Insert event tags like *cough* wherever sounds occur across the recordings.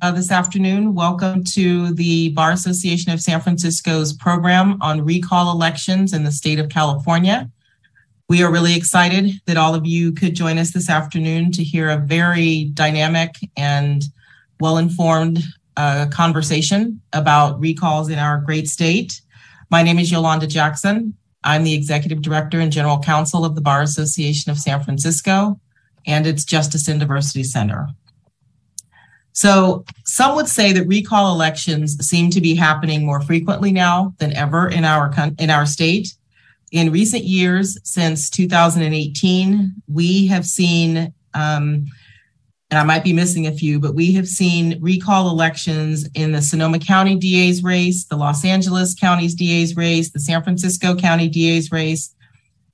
uh, this afternoon. Welcome to the Bar Association of San Francisco's program on recall elections in the state of California. We are really excited that all of you could join us this afternoon to hear a very dynamic and well informed uh, conversation about recalls in our great state. My name is Yolanda Jackson. I'm the executive director and general counsel of the Bar Association of San Francisco and its Justice and Diversity Center. So, some would say that recall elections seem to be happening more frequently now than ever in our in our state. In recent years, since 2018, we have seen, um, and I might be missing a few, but we have seen recall elections in the Sonoma County DA's race, the Los Angeles County's DA's race, the San Francisco County DA's race,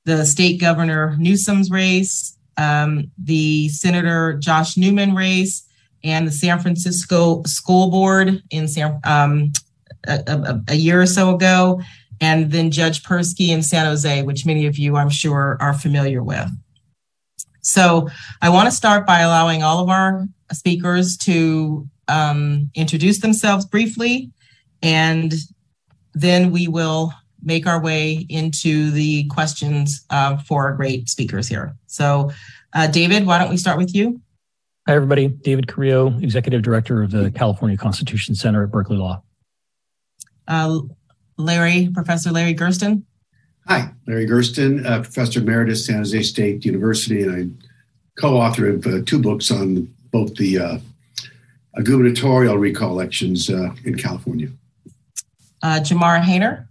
the state governor Newsom's race, um, the Senator Josh Newman race, and the San Francisco School Board in San, um, a, a, a, year or so ago, and then Judge Persky in San Jose, which many of you, I'm sure, are familiar with. So I want to start by allowing all of our speakers to um, introduce themselves briefly, and then we will make our way into the questions uh, for our great speakers here. So, uh, David, why don't we start with you? Hi, everybody. David Carrillo, Executive Director of the California Constitution Center at Berkeley Law. Uh, Larry, Professor Larry Gersten. Hi, Larry Gersten, uh, Professor Emeritus, San Jose State University, and I'm co-author of uh, two books on both the uh, gubernatorial recall elections uh, in California. Uh, Jamara Hayner.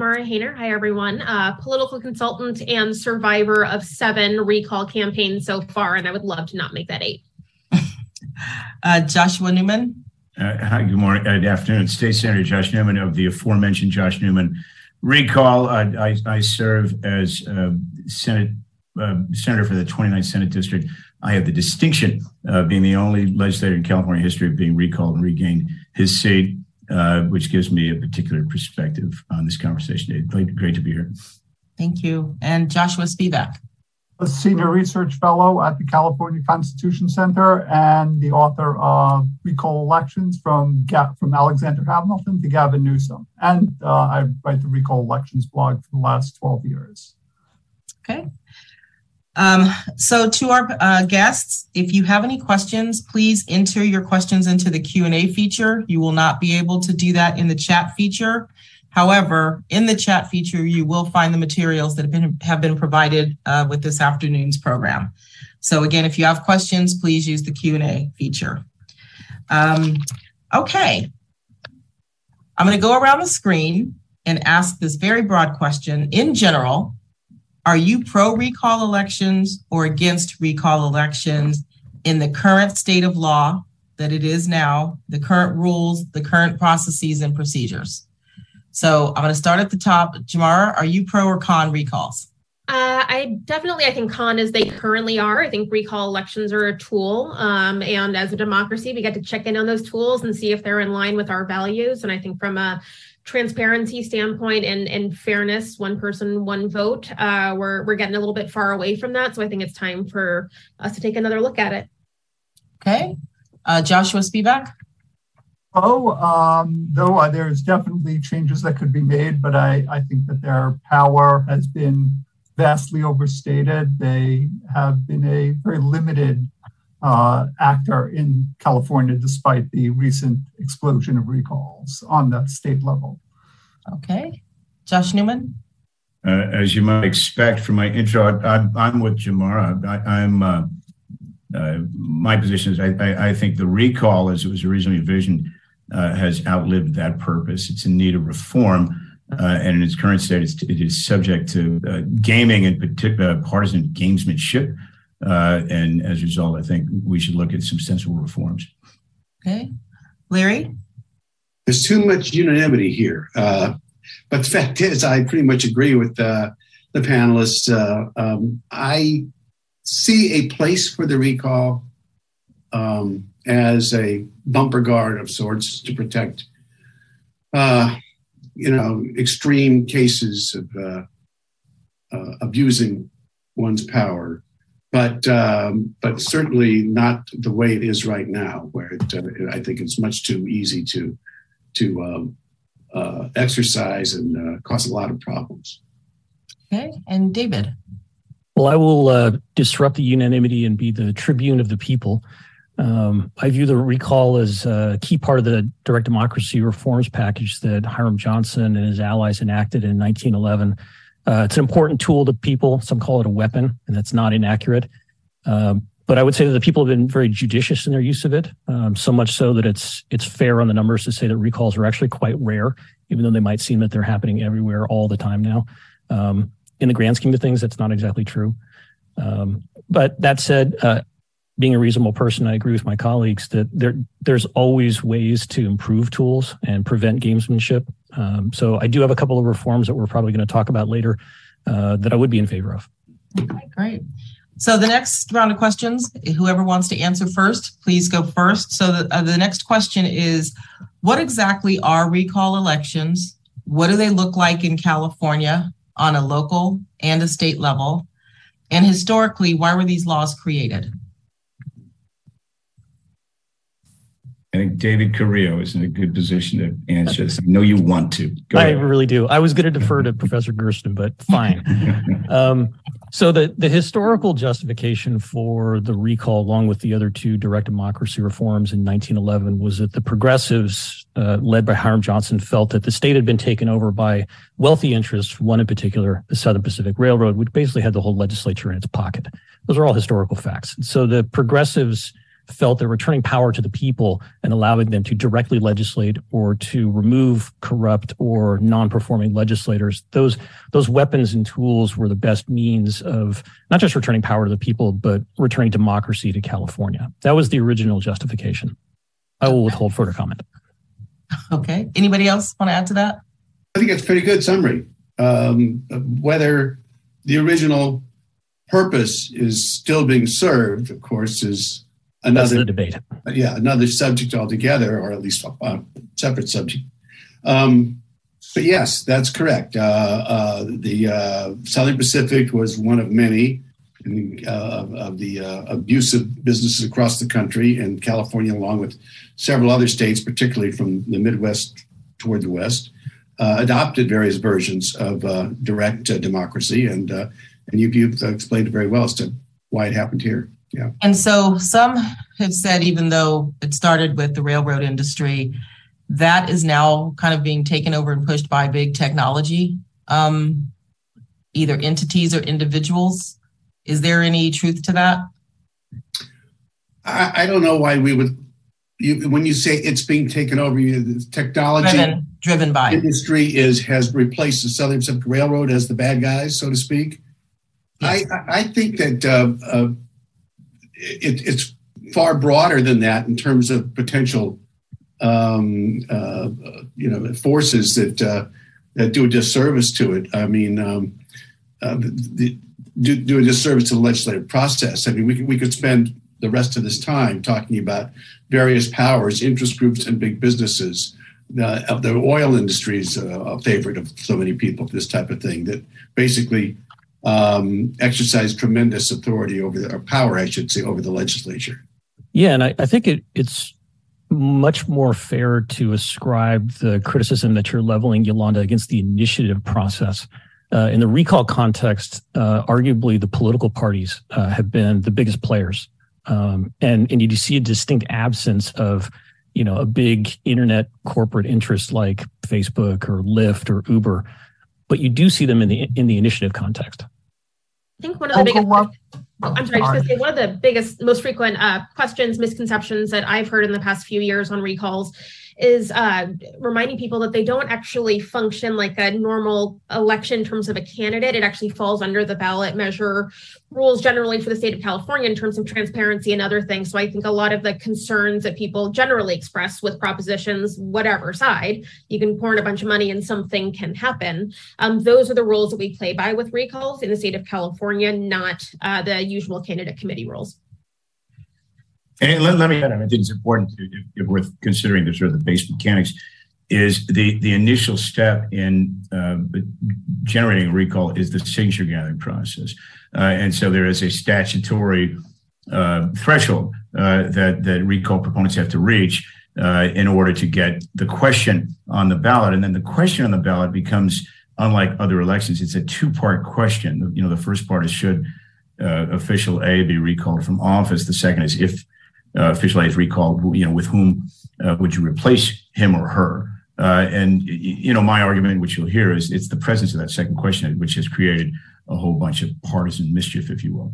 Mara Hayner. Hi, everyone. Uh, political consultant and survivor of seven recall campaigns so far, and I would love to not make that eight. *laughs* uh, Joshua Newman. Uh, hi, good morning. Good afternoon. State Senator Josh Newman of the aforementioned Josh Newman recall. Uh, I, I, serve as uh, Senate uh, Senator for the 29th Senate District. I have the distinction of being the only legislator in California history of being recalled and regained his seat uh, which gives me a particular perspective on this conversation. Great, great to be here. Thank you. And Joshua Spivak. A senior research fellow at the California Constitution Center and the author of Recall Elections from, from Alexander Hamilton to Gavin Newsom. And uh, I write the Recall Elections blog for the last 12 years. Okay. Um, so to our uh, guests, if you have any questions, please enter your questions into the Q&A feature. You will not be able to do that in the chat feature. However, in the chat feature, you will find the materials that have been, have been provided uh, with this afternoon's program. So again, if you have questions, please use the Q&A feature. Um, okay, I'm going to go around the screen and ask this very broad question. In general, are you pro recall elections or against recall elections in the current state of law that it is now, the current rules, the current processes and procedures? So I'm going to start at the top. Jamara, are you pro or con recalls? Uh, I definitely, I think con as they currently are. I think recall elections are a tool, um, and as a democracy, we get to check in on those tools and see if they're in line with our values. And I think from a transparency standpoint and, and fairness, one person, one vote, uh, we're, we're getting a little bit far away from that. So I think it's time for us to take another look at it. Okay. Uh, Joshua Spivak. Oh, um, though uh, there's definitely changes that could be made, but I, I think that their power has been vastly overstated. They have been a very limited uh, actor in California, despite the recent explosion of recalls on the state level. Okay. Josh Newman? Uh, as you might expect from my intro, I, am with Jamara. I, am uh, uh, my position is I, I, I, think the recall, as it was originally envisioned, uh, has outlived that purpose. It's in need of reform, uh, and in its current state, it's, it is subject to uh, gaming and particular partisan gamesmanship. Uh, and as a result, I think we should look at some sensible reforms. Okay. Larry? There's too much unanimity here. Uh, but the fact is, I pretty much agree with uh, the panelists. Uh, um, I see a place for the recall um, as a bumper guard of sorts to protect, uh, you know, extreme cases of uh, abusing one's power but um, but certainly not the way it is right now, where it, uh, I think it's much too easy to to um, uh, exercise and uh, cause a lot of problems. Okay, and David. Well, I will uh, disrupt the unanimity and be the tribune of the people. Um, I view the recall as a key part of the direct democracy reforms package that Hiram Johnson and his allies enacted in 1911. Uh, it's an important tool to people. Some call it a weapon, and that's not inaccurate. Um, but I would say that the people have been very judicious in their use of it, um, so much so that it's it's fair on the numbers to say that recalls are actually quite rare, even though they might seem that they're happening everywhere all the time now. Um, in the grand scheme of things, that's not exactly true. Um, but that said, uh, being a reasonable person, I agree with my colleagues that there there's always ways to improve tools and prevent gamesmanship. Um, so I do have a couple of reforms that we're probably going to talk about later uh, that I would be in favor of. Okay, great. So the next round of questions, whoever wants to answer first, please go first. So the, uh, the next question is, what exactly are recall elections? What do they look like in California on a local and a state level? And historically, why were these laws created? I think David Carrillo is in a good position to answer this. I know you want to. Go I ahead. really do. I was going to defer to Professor Gersten, but fine. *laughs* um, so the, the historical justification for the recall, along with the other two direct democracy reforms in 1911, was that the progressives, uh, led by Hiram Johnson, felt that the state had been taken over by wealthy interests, one in particular, the Southern Pacific Railroad, which basically had the whole legislature in its pocket. Those are all historical facts. So the progressives felt that returning power to the people and allowing them to directly legislate or to remove corrupt or non-performing legislators. Those those weapons and tools were the best means of not just returning power to the people but returning democracy to california. That was the original justification. I will withhold further comment. Okay. Anybody else want to add to that? I think that's a pretty good summary. Um, whether the original purpose is still being served of course is another debate. Yeah, another subject altogether, or at least a separate subject. Um, but yes, that's correct. Uh, uh, the uh, Southern Pacific was one of many uh, of the uh, abusive businesses across the country, and California, along with several other states, particularly from the Midwest toward the West, uh, adopted various versions of direct democracy. And and you, you've explained it very well as to why it happened here. Yeah. And so some have said, even though it started with the railroad industry, that is now kind of being taken over and pushed by big technology, um, either entities or individuals. Is there any truth to that? I, I don't know why we would. You, when you say it's being taken over, you, the technology driven, driven by industry is has replaced the Southern Pacific Railroad as the bad guys, so to speak. Yes. I, I think that uh, uh, it, it's far broader than that in terms of potential, um, uh, you know, forces that uh, that do a disservice to it. I mean, um, uh, the, do, do a disservice to the legislative process. I mean, we could, we could spend the rest of this time talking about various powers, interest groups, and big businesses. Uh, the oil industry is a favorite of so many people. This type of thing that basically um, exercise tremendous authority over the, or power, I should say, over the legislature. Yeah, and I, I think it, it's much more fair to ascribe the criticism that you're leveling, Yolanda, against the initiative process. Uh, in the recall context, uh, arguably the political parties uh, have been the biggest players, um, and and you see a distinct absence of, you know, a big internet corporate interest like Facebook or Lyft or Uber, but you do see them in the in the initiative context. I think one of the biggest. Oh, I'm sorry, just to say one of the biggest, most frequent uh, questions, misconceptions that I've heard in the past few years on recalls is uh, reminding people that they don't actually function like a normal election in terms of a candidate. It actually falls under the ballot measure rules generally for the state of California in terms of transparency and other things. So I think a lot of the concerns that people generally express with propositions, whatever side, you can pour in a bunch of money and something can happen. Um, those are the rules that we play by with recalls in the state of California, not uh, the usual candidate committee rules. And let, let me add, I think it's important to, if, if worth considering the sort of the base mechanics, is the the initial step in uh, generating a recall is the signature gathering process. Uh, and so there is a statutory uh, threshold uh, that, that recall proponents have to reach uh, in order to get the question on the ballot. And then the question on the ballot becomes, unlike other elections, it's a two part question. You know, the first part is should uh, official A be recalled from office? The second is if official A is recalled, you know, with whom would you replace him or her? Uh, and you know, my argument, which you'll hear, is it's the presence of that second question which has created a whole bunch of partisan mischief, if you will.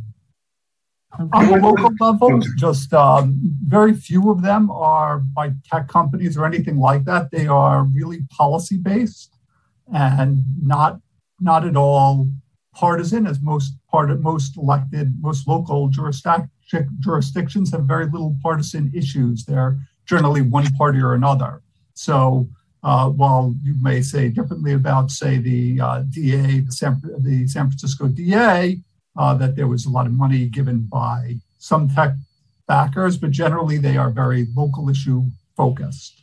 On the local level, just um, very few of them are by tech companies or anything like that. They are really policy based and not not at all partisan, as most part of most elected, most local jurisdictions have very little partisan issues. They're generally one party or another. So uh, while you may say differently about, say, the uh, DA, the San, the San Francisco DA, uh, that there was a lot of money given by some tech backers, but generally they are very local issue focused.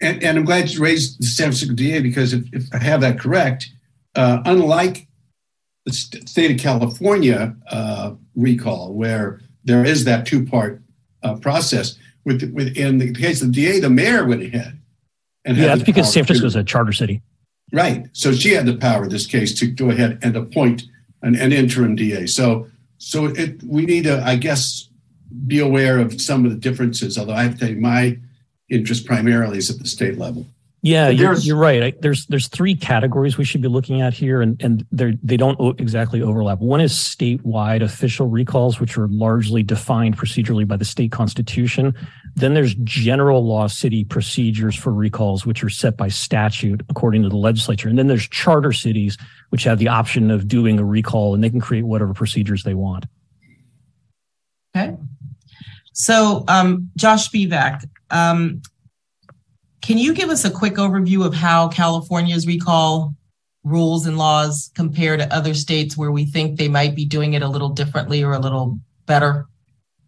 And, and I'm glad you raised the San Francisco DA because if, if I have that correct, uh, unlike the state of California uh, recall, where there is that two part uh, process, with, with in the case of the DA, the mayor went ahead and yeah, that's because San Francisco is a charter city. Right. So she had the power in this case to go ahead and appoint an, an interim DA. So so it we need to, I guess, be aware of some of the differences. Although I have to tell you, my interest primarily is at the state level. Yeah, you're, you're, right. There's there's three categories we should be looking at here, and and they they don't exactly overlap. One is statewide official recalls, which are largely defined procedurally by the state constitution. Then there's general law city procedures for recalls, which are set by statute according to the legislature. And then there's charter cities, which have the option of doing a recall, and they can create whatever procedures they want. Okay. So, um, Josh Spivak, um, can you give us a quick overview of how California's recall rules and laws compare to other states where we think they might be doing it a little differently or a little better?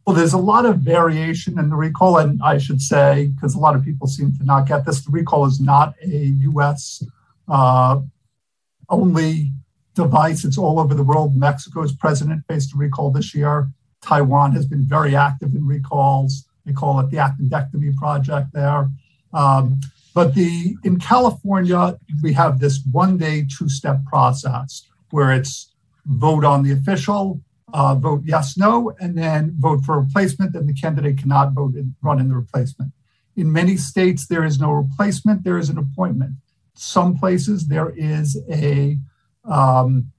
Well, there's a lot of variation in the recall, and I should say, because a lot of people seem to not get this, the recall is not a US uh, only device. It's all over the world. Mexico's president faced a recall this year. Taiwan has been very active in recalls. They call it the appendectomy project there. Um, but the in California, we have this one day, two step process where it's vote on the official, uh, vote yes, no, and then vote for replacement. Then the candidate cannot vote and run in the replacement. In many states, there is no replacement, there is an appointment. Some places, there is a, um,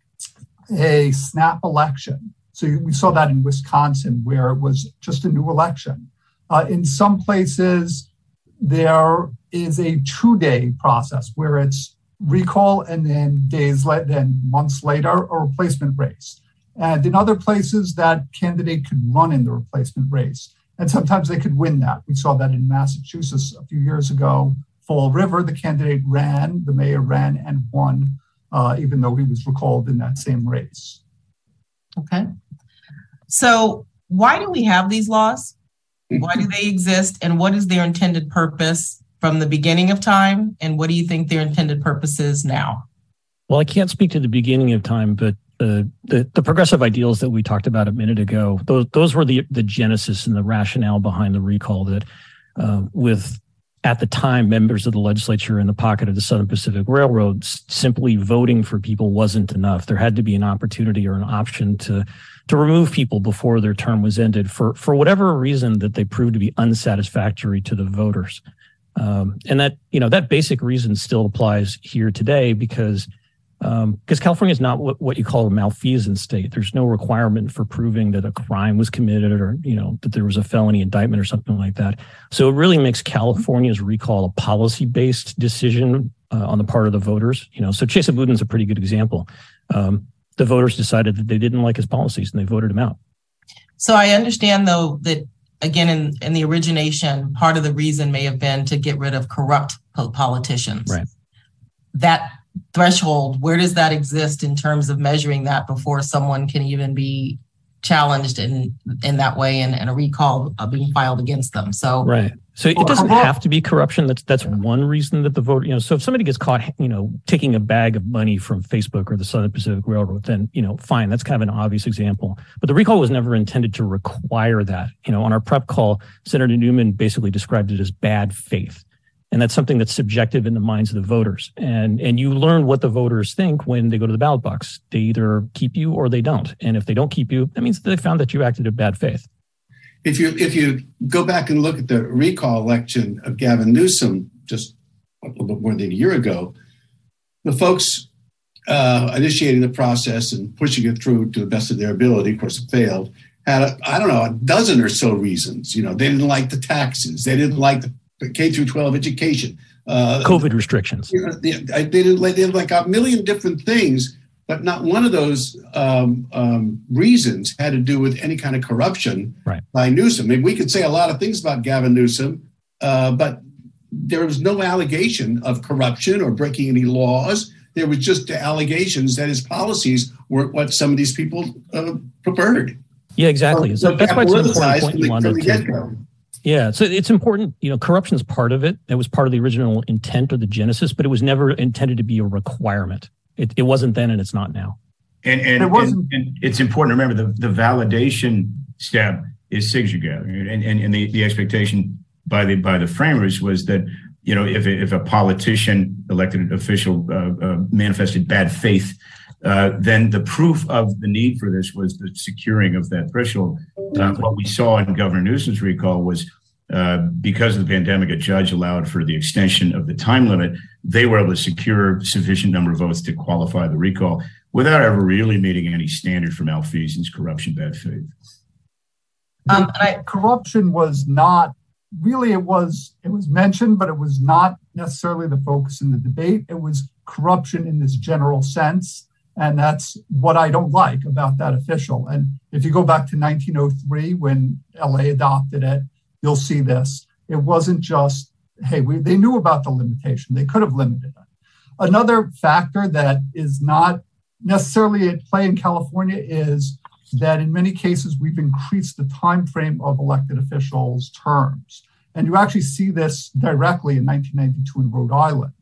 a snap election. So we saw that in Wisconsin, where it was just a new election. Uh, in some places, there is a two day process where it's recall and then days later, then months later, a replacement race. And in other places, that candidate could run in the replacement race. And sometimes they could win that. We saw that in Massachusetts a few years ago. Fall River, the candidate ran, the mayor ran and won, uh, even though he was recalled in that same race. Okay. So, why do we have these laws? Why do they exist? And what is their intended purpose from the beginning of time? And what do you think their intended purpose is now? Well, I can't speak to the beginning of time, but the, the, the progressive ideals that we talked about a minute ago, those those were the the genesis and the rationale behind the recall. That uh, with at the time members of the legislature in the pocket of the Southern Pacific Railroad simply voting for people wasn't enough. There had to be an opportunity or an option to to remove people before their term was ended for for whatever reason that they proved to be unsatisfactory to the voters. Um, and that you know that basic reason still applies here today because because um, California is not what, what you call a malfeasance state. There's no requirement for proving that a crime was committed or you know that there was a felony indictment or something like that. So it really makes California's recall a policy-based decision uh, on the part of the voters. You know, so Chesa Boudin is a pretty good example. Um, the voters decided that they didn't like his policies and they voted him out. So I understand though that again in, in the origination, part of the reason may have been to get rid of corrupt politicians. Right. That threshold, where does that exist in terms of measuring that before someone can even be challenged in in that way and, and a recall being filed against them? So right. So it doesn't have to be corruption. That's that's one reason that the voter, you know, so if somebody gets caught, you know, taking a bag of money from Facebook or the Southern Pacific Railroad, then, you know, fine, that's kind of an obvious example. But the recall was never intended to require that. You know, on our prep call, Senator Newman basically described it as bad faith. And that's something that's subjective in the minds of the voters. And and you learn what the voters think when they go to the ballot box. They either keep you or they don't. And if they don't keep you, that means they found that you acted in bad faith if you if you go back and look at the recall election of Gavin Newsom just a little bit more than a year ago, the folks uh, initiating the process and pushing it through to the best of their ability, of course, it failed. Had I don't know a dozen or so reasons. You know, they didn't like the taxes, they didn't like the K through 12 education, uh, COVID restrictions. You know, they, they, didn't like they didn't like a million different things but not one of those um, um, reasons had to do with any kind of corruption right. by Newsom. I mean, we could say a lot of things about Gavin Newsom, uh, but there was no allegation of corruption or breaking any laws. There was just allegations that his policies weren't what some of these people uh, preferred. Yeah, exactly. So, so that's why it's an important point you wanted to. Yeah, so it's important. You know, corruption is part of it. It was part of the original intent or the genesis, but it was never intended to be a requirement. It, it wasn't then, and it's not now. And and, it wasn't. and, and it's important to remember the, the validation step is signature gathering, and and, and the, the expectation by the by the framers was that you know if if a politician elected official uh, uh, manifested bad faith uh, then the proof of the need for this was the securing of that threshold. Uh, what we saw in Governor Newsom's recall was uh, because of the pandemic, a judge allowed for the extension of the time limit. They were able to secure sufficient number of votes to qualify the recall without ever really meeting any standard for malfeasance, corruption, bad faith. Um, I, corruption was not really it was it was mentioned, but it was not necessarily the focus in the debate. It was corruption in this general sense. And that's what I don't like about that official. And if you go back to 1903, when LA adopted it, you'll see this. It wasn't just, hey, we, they knew about the limitation, they could have limited it. Another factor that is not necessarily at play in California is that in many cases we've increased the time frame of elected officials' terms. And you actually see this directly in 1992 in Rhode Island,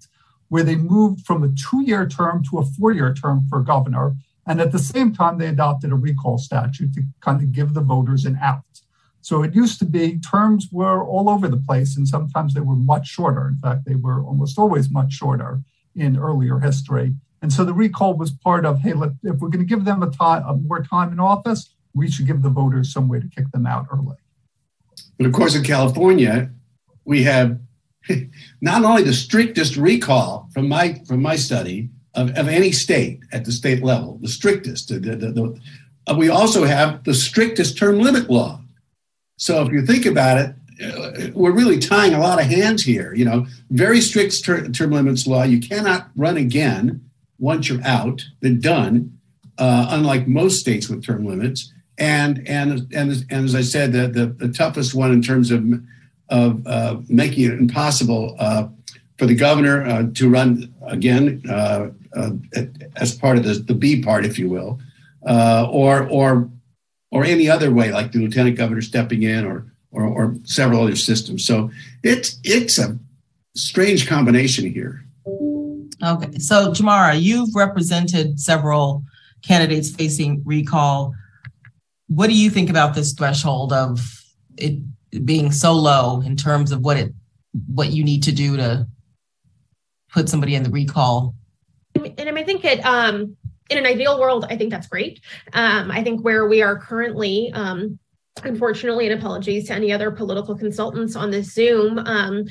where they moved from a two year term to a four year term for governor. And at the same time, they adopted a recall statute to kind of give the voters an out. So it used to be terms were all over the place, and sometimes they were much shorter. In fact, they were almost always much shorter in earlier history. And so the recall was part of, hey, if we're going to give them a time, a more time in office, we should give the voters some way to kick them out early. But of course, in California, we have *laughs* not only the strictest recall from my from my study of, of any state at the state level, the strictest. The, the, the, uh, we also have the strictest term limit law. So if you think about it, uh, we're really tying a lot of hands here. You know, very strict ter- term limits law. You cannot run again once you're out. They're done. Uh, unlike most states with term limits, and and and and as I said, the the, the toughest one in terms of of uh, making it impossible uh, for the governor uh, to run again uh, as part of the, the B part, if you will, or or or any other way, like the lieutenant governor stepping in or, or, or several other systems. So it's, it's a strange combination here. Okay. So, Jamara, you've represented several candidates facing recall. What do you think about this threshold of it being so low in terms of what it what you need to do to put somebody in the recall? And I think it um in an ideal world, I think that's great. Um, I think where we are currently, um, unfortunately, and apologies to any other political consultants on this Zoom, um,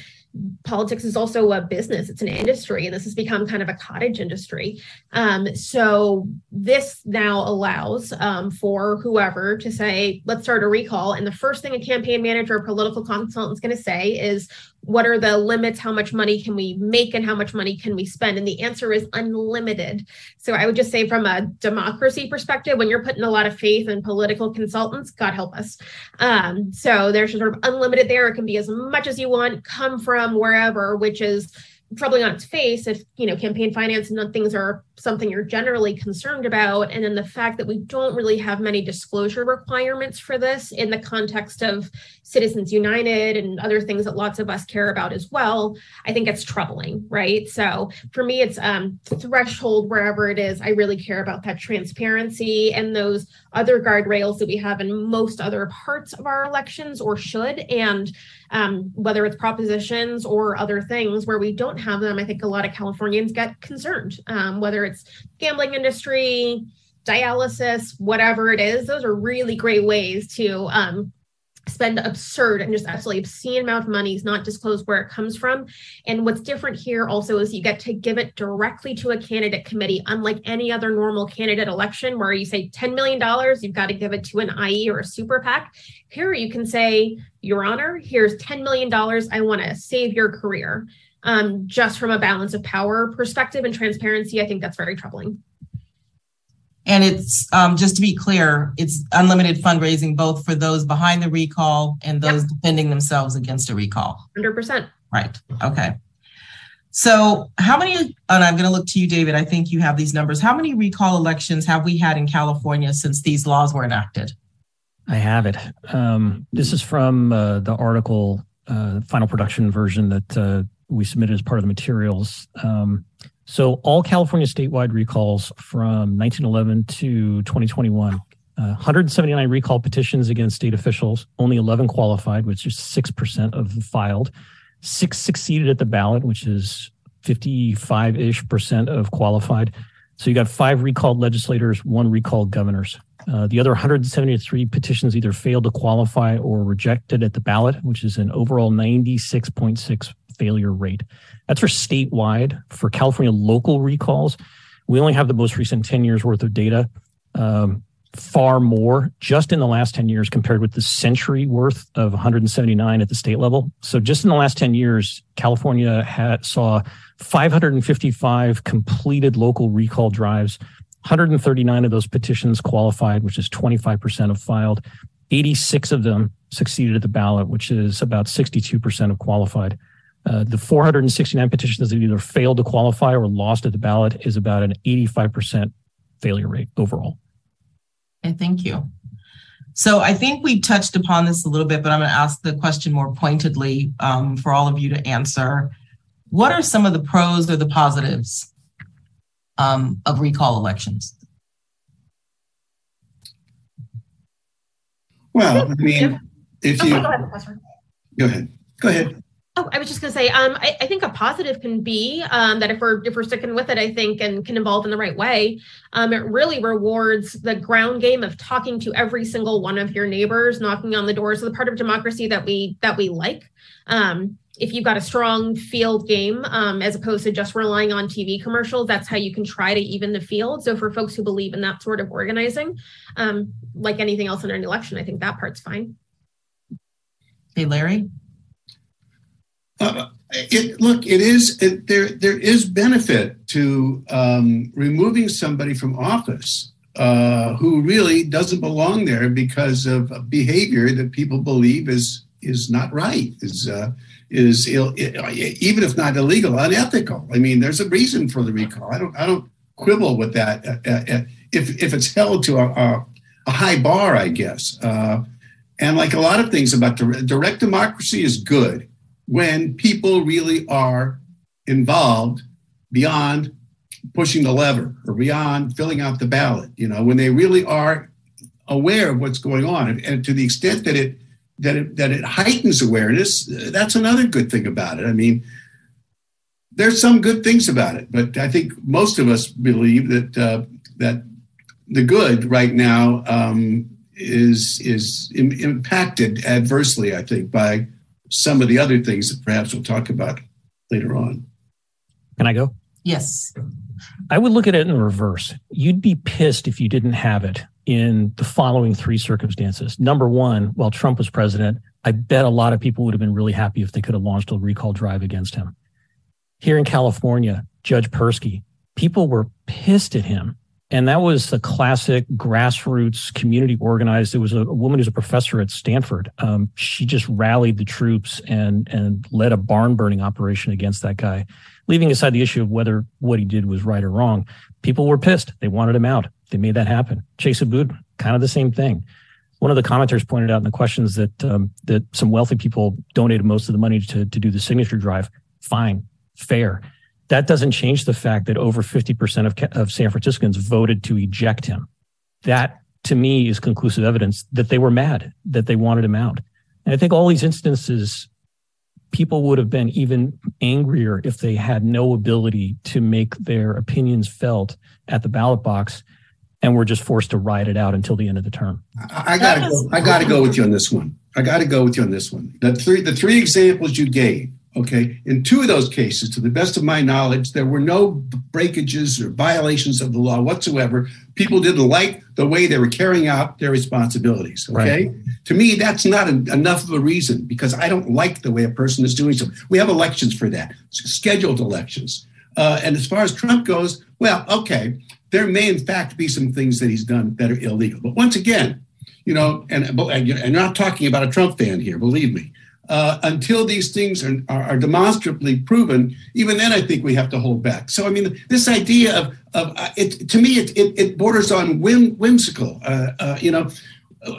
politics is also a business. It's an industry and this has become kind of a cottage industry. Um, so this now allows um, for whoever to say let's start a recall and the first thing a campaign manager or political consultant is going to say is what are the limits? How much money can we make and how much money can we spend? And the answer is unlimited. So i would just say from a democracy perspective when you're putting a lot of faith in political consultants god help us. Um, so there's sort of unlimited there. It can be as much as you want. Come from wherever which is troubling on its face if you know campaign finance and things are something you're generally concerned about and then the fact that we don't really have many disclosure requirements for this in the context of citizens united and other things that lots of us care about as well i think it's troubling right? So for me it's um threshold wherever it is i really care about that transparency and those other guardrails that we have in most other parts of our elections or should and um, whether it's propositions or other things where we don't have them, I think a lot of Californians get concerned, um, whether it's gambling industry, dialysis, whatever it is. Those are really great ways to um, spend absurd and just absolutely obscene amount of money, not disclose where it comes from. And what's different here also is you get to give it directly to a candidate committee, unlike any other normal candidate election where you say $10 million, you've got to give it to an IE or a super PAC. Here you can say, Your Honor, here's $10 million. I want to save your career. Um, just from a balance of power perspective and transparency, I think that's very troubling. And it's um, just to be clear, it's unlimited fundraising both for those behind the recall and those yep. defending themselves against a recall. 100%. Right. Okay. So, how many, and I'm going to look to you, David. I think you have these numbers. How many recall elections have we had in California since these laws were enacted? I have it. Um, this is from uh, the article, uh, final production version that uh, we submitted as part of the materials. Um, so all California statewide recalls from 1911 to 2021, uh, 179 recall petitions against state officials, only 11 qualified, which is 6% of the filed. Six succeeded at the ballot, which is 55 ish percent of qualified. So you got five recalled legislators, one recalled governors. Uh, the other 173 petitions either failed to qualify or rejected at the ballot, which is an overall 96.6 failure rate. That's for statewide. For California local recalls, we only have the most recent 10 years worth of data. Um, far more just in the last 10 years compared with the century worth of 179 at the state level. So just in the last 10 years, California had saw 555 completed local recall drives. 139 of those petitions qualified, which is 25% of filed. 86 of them succeeded at the ballot, which is about 62% of qualified. Uh, the 469 petitions that either failed to qualify or lost at the ballot is about an 85% failure rate overall. Okay, thank you. So I think we touched upon this a little bit, but I'm going to ask the question more pointedly um, for all of you to answer. What are some of the pros or the positives um, of recall elections? Well, I mean, if you oh, go ahead, go ahead. Oh, I was just going to say, um, I, I, think a positive can be um, that if we're if we're sticking with it, I think and can evolve in the right way, um, it really rewards the ground game of talking to every single one of your neighbors, knocking on the doors of the part of democracy that we that we like. Um, if you've got a strong field game, um, as opposed to just relying on TV commercials, that's how you can try to even the field. So for folks who believe in that sort of organizing, um, like anything else in an election, I think that part's fine. Hey, Larry. Uh, it, look, it is it, there. There is benefit to um, removing somebody from office uh, who really doesn't belong there because of behavior that people believe is is not right, is uh, is Ill, even if not illegal, unethical. I mean, there's a reason for the recall. I don't I don't quibble with that uh, uh, uh if if it's held to a, a, a high bar, I guess. and like a lot of things about direct democracy is good when people really are involved beyond pushing the lever or beyond filling out the ballot you know when they really are aware of what's going on. And, to the extent that it that it that it heightens awareness that's another good thing about it. I mean there's some good things about it but i think most of us believe that uh, that the good right now um, is is Im- impacted adversely i think by some of the other things that perhaps we'll talk about later on. Can I go? Yes. I would look at it in reverse. You'd be pissed if you didn't have it in the following three circumstances. Number one, while Trump was president, I bet a lot of people would have been really happy if they could have launched a recall drive against him. Here in California, Judge Persky, people were pissed at him And that was the classic grassroots community organized. It was a, a woman who's a professor at Stanford. Um, she just rallied the troops and and led a barn burning operation against that guy, leaving aside the issue of whether what he did was right or wrong. People were pissed. They wanted him out. They made that happen. Chesa Boudin, kind of the same thing. One of the commenters pointed out in the questions that um, that some wealthy people donated most of the money to to do the signature drive. Fine, fair that doesn't change the fact that over 50% of, of San Franciscans voted to eject him. That to me is conclusive evidence that they were mad, that they wanted him out. And I think all these instances, people would have been even angrier if they had no ability to make their opinions felt at the ballot box and were just forced to ride it out until the end of the term. I, I gotta go, I gotta go with you on this one. I gotta go with you on this one. The three the three examples you gave Okay. In two of those cases, to the best of my knowledge, there were no breakages or violations of the law whatsoever. People didn't like the way they were carrying out their responsibilities. Okay. Right. To me, that's not an, enough of a reason because I don't like the way a person is doing something. We have elections for that, scheduled elections. Uh, and as far as Trump goes, well, okay, there may in fact be some things that he's done that are illegal. But once again, you know, and, and I'm not talking about a Trump fan here, believe me uh, until these things are, are, demonstrably proven, even then I think we have to hold back. So I mean, this idea of, of uh, it to me it, it, it borders on whim, whimsical. Uh, uh, you know,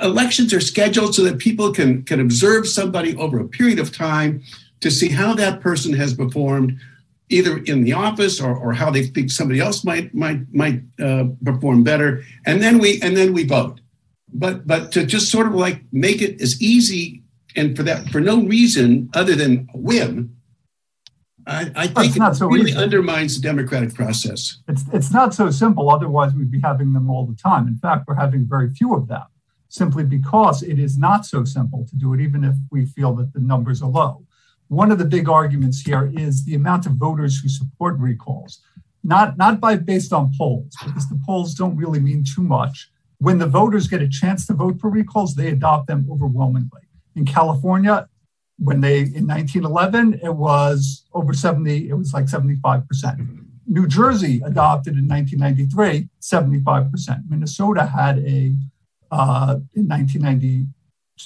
elections are scheduled so that people can can observe somebody over a period of time to see how that person has performed, either in the office or, or how they think somebody else might might might uh, perform better, and then we and then we vote. But but to just sort of like make it as easy and for that, for no reason other than whim, I, I think it so really easy. undermines the democratic process. It's, it's not so simple. Otherwise, we'd be having them all the time. In fact, we're having very few of them simply because it is not so simple to do it, even if we feel that the numbers are low. One of the big arguments here is the amount of voters who support recalls, not, not by based on polls, because the polls don't really mean too much. When the voters get a chance to vote for recalls, they adopt them overwhelmingly. In California, when they in 1911, it was over 70, it was like 75%. New Jersey adopted in 1993, 75%. Minnesota had a, uh, in 1990,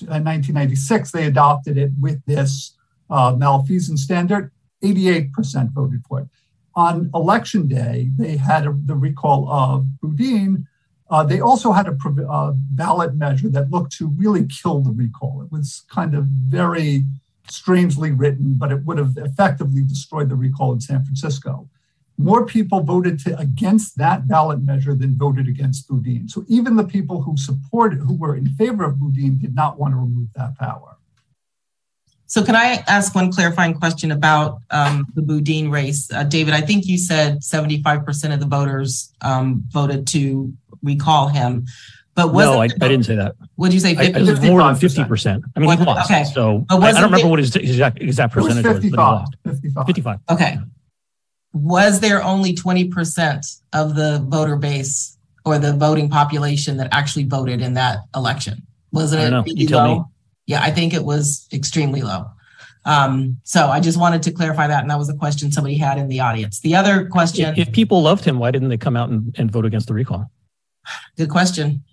1996, uh, they adopted it with this uh, malfeasance standard. 88% voted for it. On election day, they had a, the recall of Boudin, uh, they also had a uh, ballot measure that looked to really kill the recall. It was kind of very strangely written, but it would have effectively destroyed the recall in San Francisco. More people voted to, against that ballot measure than voted against Boudin. So even the people who supported, who were in favor of Boudin, did not want to remove that power. So, can I ask one clarifying question about um, the Boudin race? Uh, David, I think you said 75% of the voters um, voted to recall him. But was no, I, I, didn't say that. What did you say? 50, I, it was more than fifty percent. I mean, he lost. Okay. So I, I, don't remember what his exact exact percentage was, was, but he lost. 55. 55. Okay. Was there only twenty percent of the voter base or the voting population that actually voted in that election? Wasn't it really low? Me. Yeah, I think it was extremely low. Um, so I just wanted to clarify that, and that was a question somebody had in the audience. The other question: If, if people loved him, why didn't they come out and, and vote against the recall? Good question.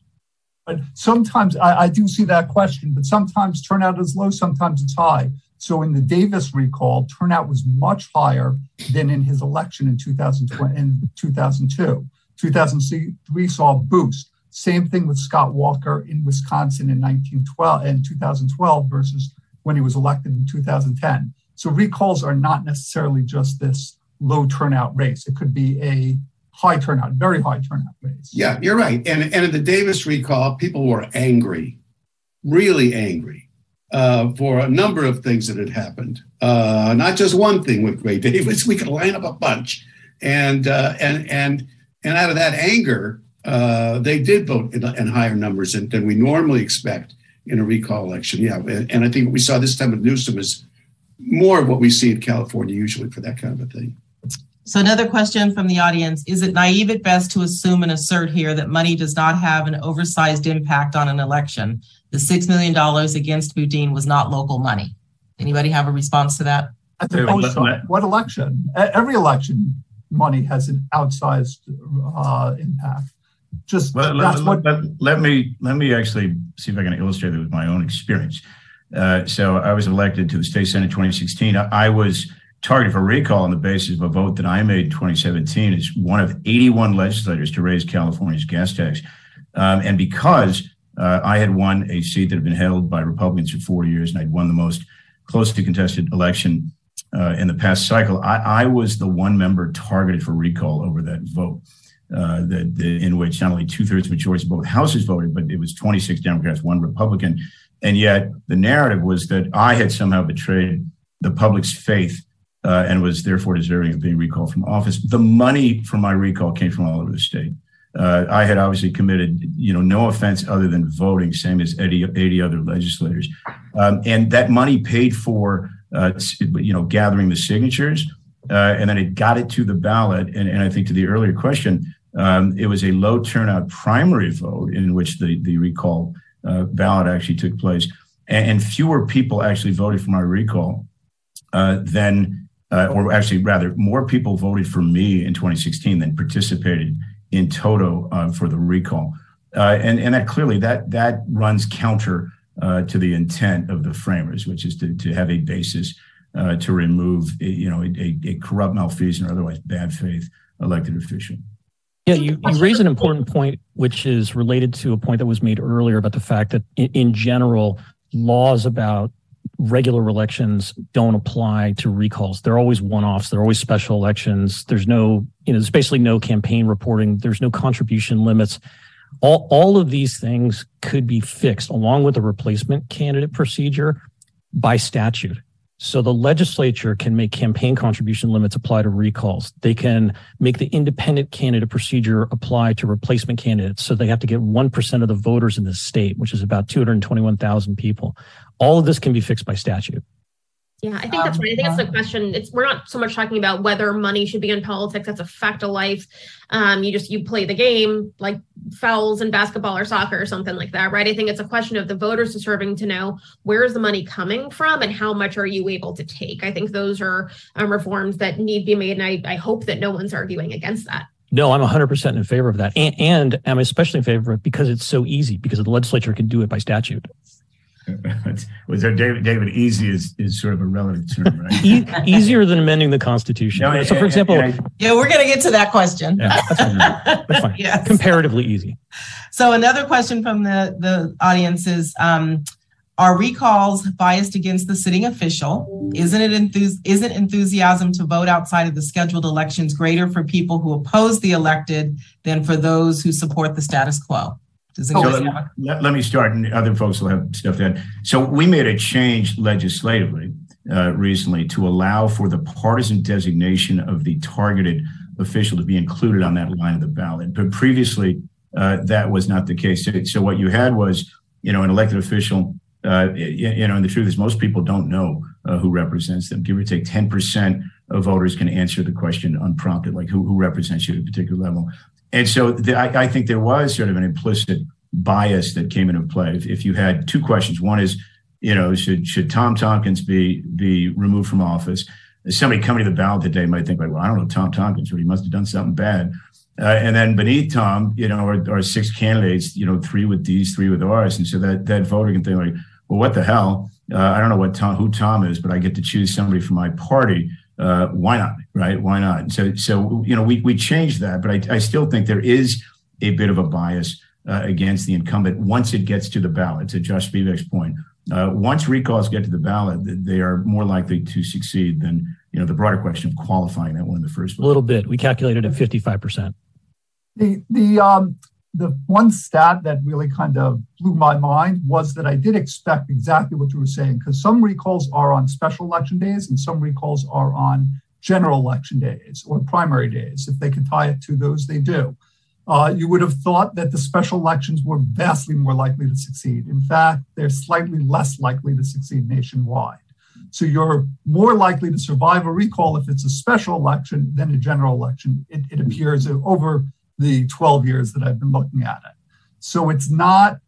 But sometimes I, I, do see that question, but sometimes turnout is low, sometimes it's high. So in the Davis recall, turnout was much higher than in his election in 2020 in 2002. 2003 saw a boost. Same thing with Scott Walker in Wisconsin in 1912 and 2012 versus when he was elected in 2010. So recalls are not necessarily just this low turnout race. It could be a high turnout, very high turnout rates. Yeah, you're right. And, and in the Davis recall, people were angry, really angry uh, for a number of things that had happened. Uh, not just one thing with Gray Davis. *laughs* We could line up a bunch. And, uh, and, and, and out of that anger, uh, they did vote in, in higher numbers than, than, we normally expect in a recall election. Yeah. And, and I think what we saw this time with Newsom is more of what we see in California usually for that kind of a thing. So another question from the audience, is it naive at best to assume and assert here that money does not have an oversized impact on an election? The $6 million against Boudin was not local money. Anybody have a response to that? At the What election? Every election money has an outsized uh, impact. just well, let, what... let, let, me let me actually see if I can illustrate it with my own experience. Uh, so I was elected to the state senate in 2016. I, I, was targeted for recall on the basis of a vote that I made in 2017 as one of 81 legislators to raise California's gas tax, um, and because uh, I had won a seat that had been held by Republicans for four years, and I'd won the most closely contested election uh, in the past cycle. I, I, was the one member targeted for recall over that vote, uh, that, in which not only two thirds majority of both houses voted, but it was 26 Democrats, one Republican. And yet the narrative was that I had somehow betrayed the public's faith uh, and was therefore deserving of being recalled from office. The money for my recall came from all over the state. Uh, I had obviously committed, you know, no offense other than voting, same as 80, 80 other legislators. Um, and that money paid for, uh, you know, gathering the signatures. Uh, and then it got it to the ballot. And, and I think to the earlier question, um, it was a low turnout primary vote in which the, the recall uh, ballot actually took place. And, and, fewer people actually voted for my recall uh, than, uh, or actually rather, more people voted for me in 2016 than participated in toto uh, for the recall. Uh, and, and that clearly that that runs counter uh, to the intent of the framers, which is to, to have a basis uh, to remove you know a, a, corrupt malfeasant or otherwise bad faith elected official. Yeah, you, you raise an important point, which is related to a point that was made earlier about the fact that in, in general, laws about regular elections don't apply to recalls. They're always one-offs. They're always special elections. There's no, you know, there's basically no campaign reporting. There's no contribution limits. All, all of these things could be fixed along with the replacement candidate procedure by statute. So the legislature can make campaign contribution limits apply to recalls. They can make the independent candidate procedure apply to replacement candidates. So they have to get 1% of the voters in the state, which is about 221,000 people. All of this can be fixed by statute. Yeah, I think that's right. I think it's the question. It's we're not so much talking about whether money should be in politics. That's a fact of life. Um, you just you play the game like fouls in basketball or soccer or something like that, right? I think it's a question of the voters deserving to know where is the money coming from and how much are you able to take. I think those are um, reforms that need to be made, and I, I hope that no one's arguing against that. No, I'm 100% in favor of that. And, and I'm especially in favor of it because it's so easy, because the legislature can do it by statute. *laughs* was there David? David, easy is, is sort of a relative term, right? e- easier than amending the Constitution. No, so, for example, yeah, we're going to get to that question. Yeah, that's fine. That's fine. *laughs* yes. Comparatively easy. So, another question from the the audience is: um, Are recalls biased against the sitting official? Isn't it enthus- isn't enthusiasm to vote outside of the scheduled elections greater for people who oppose the elected than for those who support the status quo? Does so let, let, let, me start, and other folks will have stuff to add. So we made a change legislatively uh, recently to allow for the partisan designation of the targeted official to be included on that line of the ballot. But previously, uh, that was not the case. So, so, what you had was, you know, an elected official. Uh, you know, and the truth is, most people don't know uh, who represents them. Give or take, ten percent of voters can answer the question unprompted, like who, who represents you at a particular level. And so the, I, I, think there was sort of an implicit bias that came into play. If, if, you had two questions, one is, you know, should should Tom Tompkins be be removed from office? Somebody coming to the ballot today might think like, well, I don't know Tom Tompkins, but he must have done something bad. Uh, and then beneath Tom, you know, are, are, six candidates, you know, three with D's, three with R's, and so that that voter can think like, well, what the hell? Uh, I don't know what Tom, who Tom is, but I get to choose somebody from my party uh, why not? Right? Why not? So, so you know, we we changed that, but I, I still think there is a bit of a bias uh, against the incumbent once it gets to the ballot. To Josh Spivak's point, uh, once recalls get to the ballot, they are more likely to succeed than you know the broader question of qualifying that one in the first place. A little bit. We calculated at fifty five percent. The the um, the one stat that really kind of blew my mind was that I did expect exactly what you were saying because some recalls are on special election days and some recalls are on general election days or primary days. If they can tie it to those, they do. Uh, you would have thought that the special elections were vastly more likely to succeed. In fact, they're slightly less likely to succeed nationwide. So you're more likely to survive a recall if it's a special election than a general election. It, it appears over the 12 years that I've been looking at it. So it's not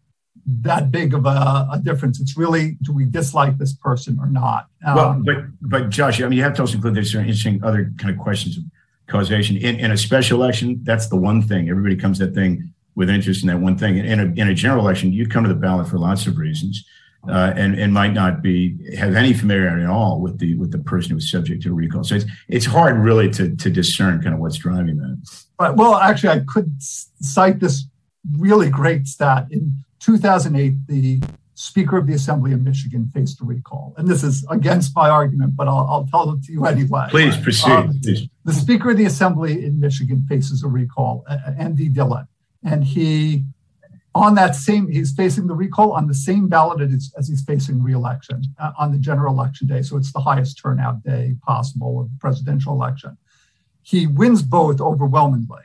that big of a, a difference. It's really, do we dislike this person or not? Um, well, but but Josh, I mean, you have to also include there's interesting other kind of questions of causation in, in a special election. That's the one thing everybody comes that thing with interest in that one thing. In a, in a general election, you come to the ballot for lots of reasons. Uh, and and might not be have any familiarity at all with the with the person who's subject to a recall. So it's it's hard really to to discern kind of what's driving that. But well, actually, I could cite this really great stat in 2008. The Speaker of the Assembly of Michigan faced a recall, and this is against my argument, but I'll, I'll tell it to you anyway. Please proceed. Um, Please. The Speaker of the Assembly in Michigan faces a recall, uh, Andy Dillon, and he on that same, he's facing the recall on the same ballot as, as he's facing reelection uh, on the general election day. So it's the highest turnout day possible of presidential election. He wins both overwhelmingly,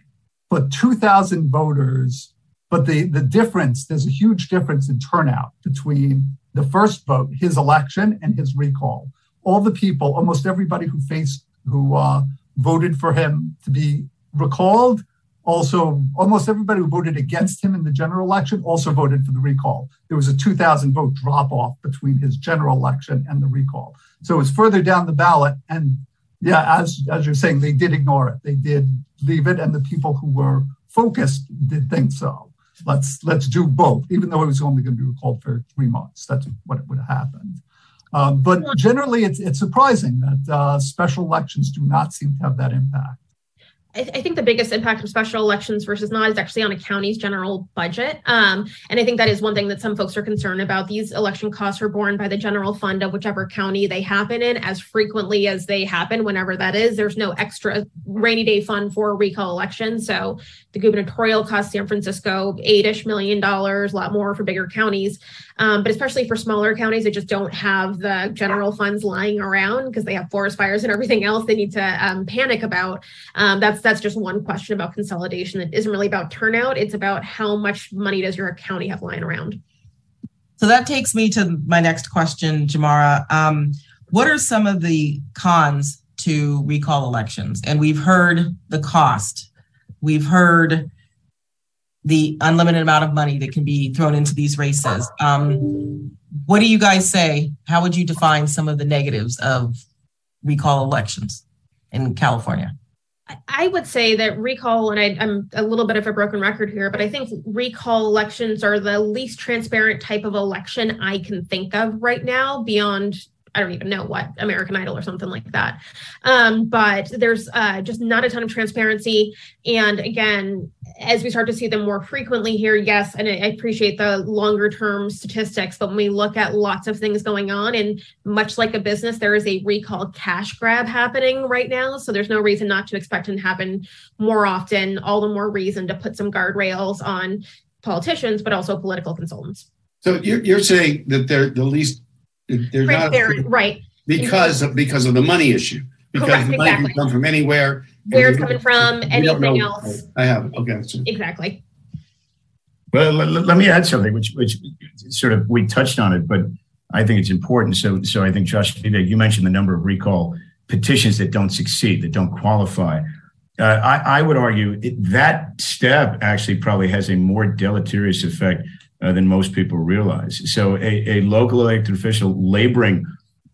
but 2,000 voters. But the, the difference, there's a huge difference in turnout between the first vote, his election, and his recall. All the people, almost everybody who faced, who uh, voted for him to be recalled also, almost everybody who voted against him in the general election also voted for the recall. There was a 2,000 vote drop off between his general election and the recall. So it was further down the ballot. And yeah, as, as you're saying, they did ignore it. They did leave it. And the people who were focused did think so. Let's let's do both, even though it was only going to be recalled for three months. That's what would have happened. Um, but generally, it's, it's surprising that uh, special elections do not seem to have that impact. I, th- I, think the biggest impact of special elections versus not is actually on a county's general budget. Um, and I think that is one thing that some folks are concerned about. These election costs are borne by the general fund of whichever county they happen in as frequently as they happen, whenever that is. There's no extra rainy day fund for a recall election. So the gubernatorial cost San Francisco eight ish million dollars, a lot more for bigger counties. Um, but especially for smaller counties that just don't have the general funds lying around because they have forest fires and everything else they need to um, panic about. Um, that's that's just one question about consolidation that isn't really about turnout. It's about how much money does your county have lying around. So that takes me to my next question, Jamara. Um, what are some of the cons to recall elections? And we've heard the cost. We've heard the unlimited amount of money that can be thrown into these races. Um, what do you guys say? How would you define some of the negatives of recall elections in California? I would say that recall, and I, am a little bit of a broken record here, but I think recall elections are the least transparent type of election I can think of right now beyond I don't even know what American Idol or something like that. Um, but there's uh, just not a ton of transparency. And again, as we start to see them more frequently here, yes, and I appreciate the longer term statistics, but when we look at lots of things going on, and much like a business, there is a recall cash grab happening right now. So there's no reason not to expect it to happen more often. All the more reason to put some guardrails on politicians, but also political consultants. So you're, you're saying that they're the least they're not right because of because of the money issue. Because Correct, the money exactly. can come from anywhere. Where it's coming from, anything else. I have. Okay. Exactly. Well, let, let, me add something, which which sort of we touched on it, but I think it's important. So so I think Josh, you mentioned the number of recall petitions that don't succeed, that don't qualify. Uh, I, I, would argue it, that step actually probably has a more deleterious effect uh, than most people realize. So, a, a, local elected official laboring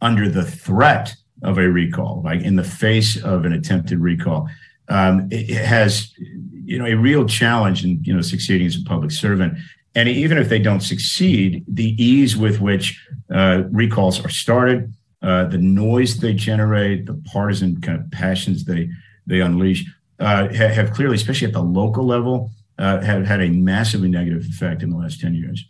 under the threat of a recall, like in the face of an attempted recall, um, it, it has you know a real challenge in you know succeeding as a public servant. And even if they don't succeed, the ease with which uh, recalls are started, uh, the noise they generate, the partisan kind of passions they they unleash, uh, have, clearly, especially at the local level, uh, have had a massively negative effect in the last 10 years.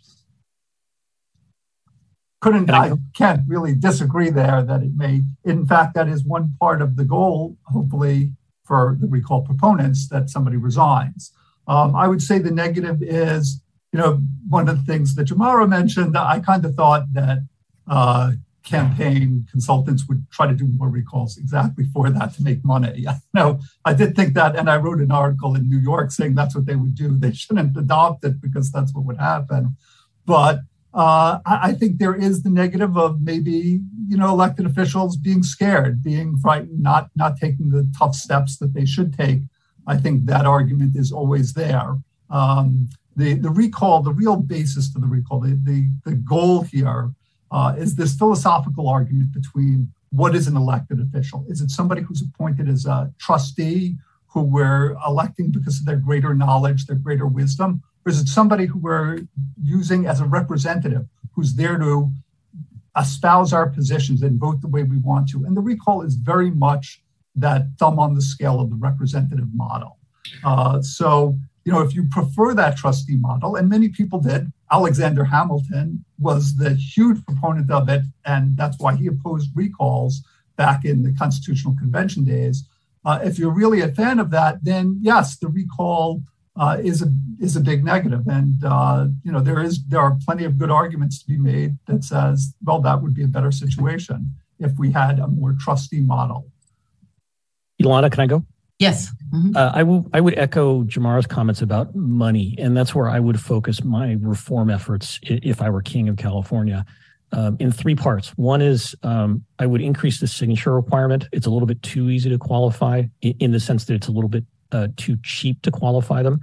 Couldn't I can't really disagree there that it may, in fact, that is one part of the goal, hopefully, for the recall proponents that somebody resigns. Um, I would say the negative is, you know, one of the things that Jamara mentioned, I kind of thought that uh, campaign consultants would try to do more recalls exactly for that to make money. *laughs* No, I did think that, and I wrote an article in New York saying that's what they would do. They shouldn't adopt it because that's what would happen. But uh, I think there is the negative of maybe you know elected officials being scared, being frightened, not not taking the tough steps that they should take. I think that argument is always there. Um, the the recall, the real basis for the recall, the the, the goal here uh, is this philosophical argument between what is an elected official? Is it somebody who's appointed as a trustee who we're electing because of their greater knowledge, their greater wisdom? Or is it somebody who we're using as a representative who's there to espouse our positions and vote the way we want to? And the recall is very much that thumb on the scale of the representative model. Uh, so, you know, if you prefer that trustee model, and many people did, Alexander Hamilton was the huge proponent of it, and that's why he opposed recalls back in the Constitutional Convention days. Uh, if you're really a fan of that, then yes, the recall uh, is a is a big negative, and uh, you know there is there are plenty of good arguments to be made that says, well, that would be a better situation if we had a more trustee model. Ilana, can I go? Yes. Mm-hmm. Uh, I will. I would echo Jamara's comments about money, and that's where I would focus my reform efforts if I were king of California. Um, in three parts. One is um, I would increase the signature requirement. It's a little bit too easy to qualify in, in the sense that it's a little bit uh, too cheap to qualify them.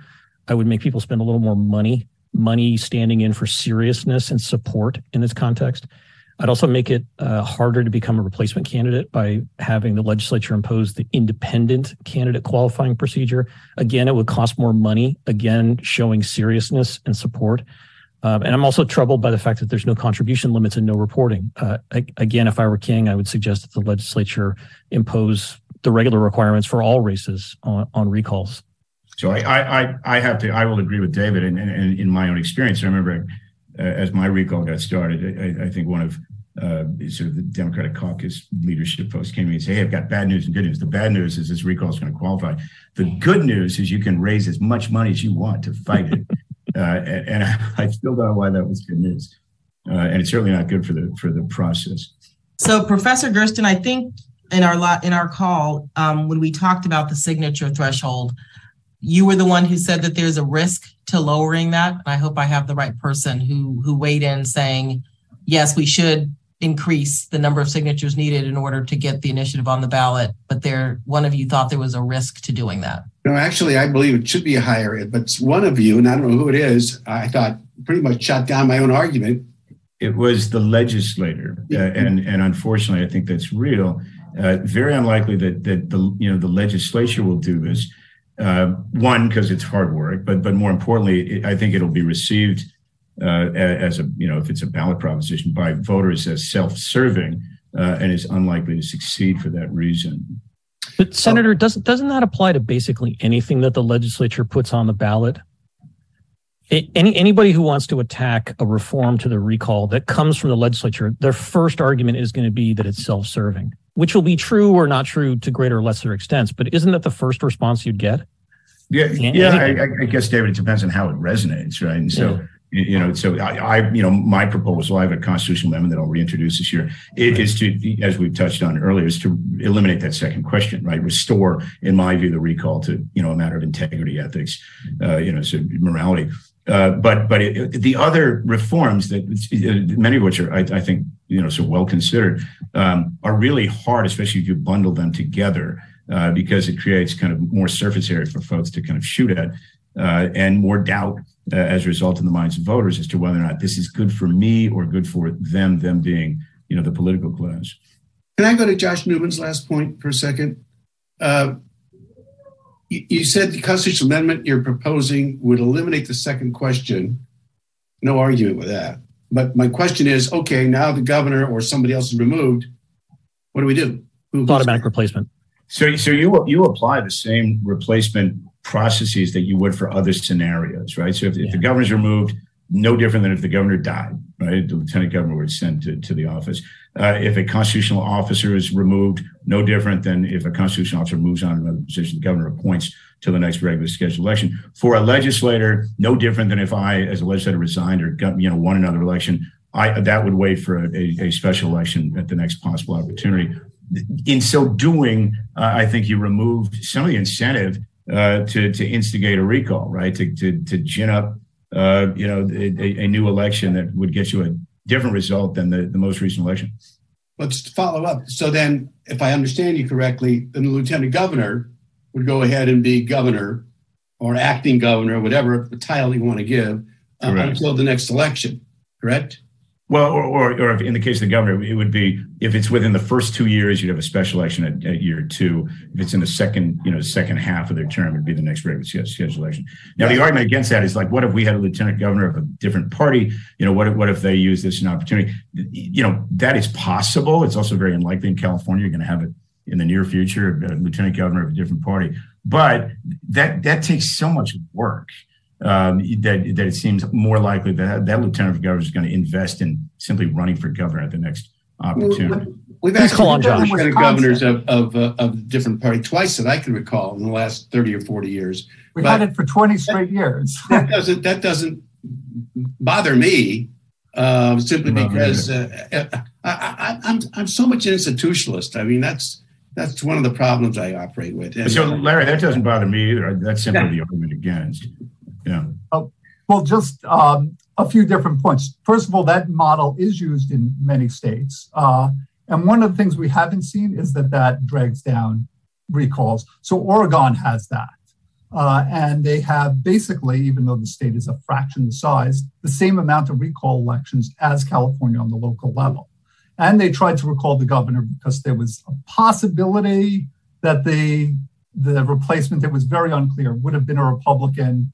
I would make people spend a little more money, money standing in for seriousness and support in this context. I'd also make it uh, harder to become a replacement candidate by having the legislature impose the independent candidate qualifying procedure. Again, it would cost more money, again, showing seriousness and support. Um, and I'm also troubled by the fact that there's no contribution limits and no reporting. Uh, again, if I were king, I would suggest that the legislature impose the regular requirements for all races on, on recalls. So I, I, I have to, I will agree with David and, and, and in my own experience, I remember uh, as my recall got started, I, I think one of uh, sort of the Democratic caucus leadership folks came to me and say, Hey, I've got bad news and good news. The bad news is this recall is going to qualify. The good news is you can raise as much money as you want to fight it. *laughs* uh, and, and I, still don't know why that was good news. Uh, and it's certainly not good for the for the process. So, Professor Gerston, I think in our lot in our call um, when we talked about the signature threshold you were the one who said that there's a risk to lowering that. I hope i have the right person who who weighed in saying yes we should increase the number of signatures needed in order to get the initiative on the ballot. But there one of you thought there was a risk to doing that. No actually i believe it should be higher but one of you and i don't know who it is i thought pretty much shot down my own argument. It was the legislator. Uh, and and unfortunately i think that's real uh, very unlikely that that the you know the legislature will do this. Uh, one, because it's hard work, but but more importantly, it, I think it'll be received uh, as a you know if it's a ballot proposition by voters as self-serving, uh, and is unlikely to succeed for that reason. But Senator, doesn't doesn't that apply to basically anything that the legislature puts on the ballot? any anybody who wants to attack a reform to the recall that comes from the legislature, their first argument is going to be that it's self-serving which will be true or not true to greater or lesser extents. But isn't that the first response you'd get? Yeah, yeah. I, I, guess David, it depends on how it resonates, right? And so. Yeah. You know, so I, I, you know, my proposal, I have a constitutional amendment that I'll reintroduce this year. It is to, as we've touched on earlier, is to eliminate that second question, right? Restore, in my view, the recall to, you know, a matter of integrity, ethics, uh, you know, so morality. Uh, but but it, the other reforms that uh, many of which are I, I think you know so well considered um, are really hard, especially if you bundle them together, uh, because it creates kind of more surface area for folks to kind of shoot at, uh, and more doubt uh, as a result in the minds of voters as to whether or not this is good for me or good for them. Them being you know the political class. Can I go to Josh Newman's last point for a second? You said the constitutional amendment you're proposing would eliminate the second question. No argument with that. But my question is okay, now the governor or somebody else is removed. What do we do? Who, Automatic replacement. So, so you you apply the same replacement processes that you would for other scenarios, right? So if, yeah. if the governor's removed, no different than if the governor died, right? The lieutenant governor would send to, to the office. Uh, if a constitutional officer is removed, no different than if a constitutional officer moves on to another position, the governor appoints to the next regular scheduled election. For a legislator, no different than if I, as a legislator, resigned or got, you know won another election. I that would wait for a, a special election at the next possible opportunity. In so doing, uh, I think you removed some of the incentive uh, to to instigate a recall, right? To to to gin up uh, you know, a, a, new election that would get you a different result than the, the most recent election. Let's follow up. So then, if I understand you correctly, then the lieutenant governor would go ahead and be governor or acting governor, whatever the title you want to give, uh, until the next election, correct? Well, or, or, or if in the case of the governor, it would be if it's within the first two years, you'd have a special election at, at year two. If it's in the second, you know, second half of their term, it'd be the next regular scheduled election. Now, the argument against that is like, what if we had a lieutenant governor of a different party? You know, what if, what if they use this as an opportunity? You know, that is possible. It's also very unlikely in California. You're going to have it in the near future, a lieutenant governor of a different party. But that that takes so much work um, that, that it seems more likely that that lieutenant governor is going to invest in simply running for governor at the next opportunity. We've actually call on Josh. governors of of, uh, of different party twice that I can recall in the last thirty or forty years. We've but had it for twenty straight years. that doesn't that doesn't bother me uh, simply because uh, uh I, am I'm, I'm so much an institutionalist. I mean that's that's one of the problems I operate with. And, so Larry, that doesn't bother me either. That's simply yeah. the argument against. Yeah. Oh, well, just um, a few different points. First of all, that model is used in many states. Uh, and one of the things we haven't seen is that that drags down recalls. So Oregon has that. Uh, and they have basically, even though the state is a fraction the size, the same amount of recall elections as California on the local level. And they tried to recall the governor because there was a possibility that the the replacement, that was very unclear, would have been a Republican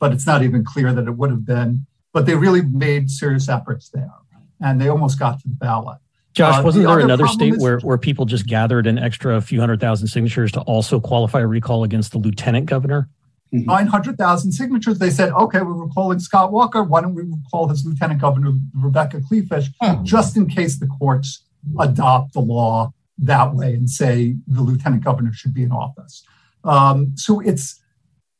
but it's not even clear that it would have been. But they really made serious efforts there, and they almost got to the ballot. Josh, uh, wasn't the there another state is, where, where people just gathered an extra few hundred thousand signatures to also qualify a recall against the lieutenant governor? Mm-hmm. 900,000 signatures. They said, okay, we're recalling Scott Walker. Why don't we recall his lieutenant governor, Rebecca Kleefisch, hmm. just in case the courts adopt the law that way and say the lieutenant governor should be in office. Um, so it's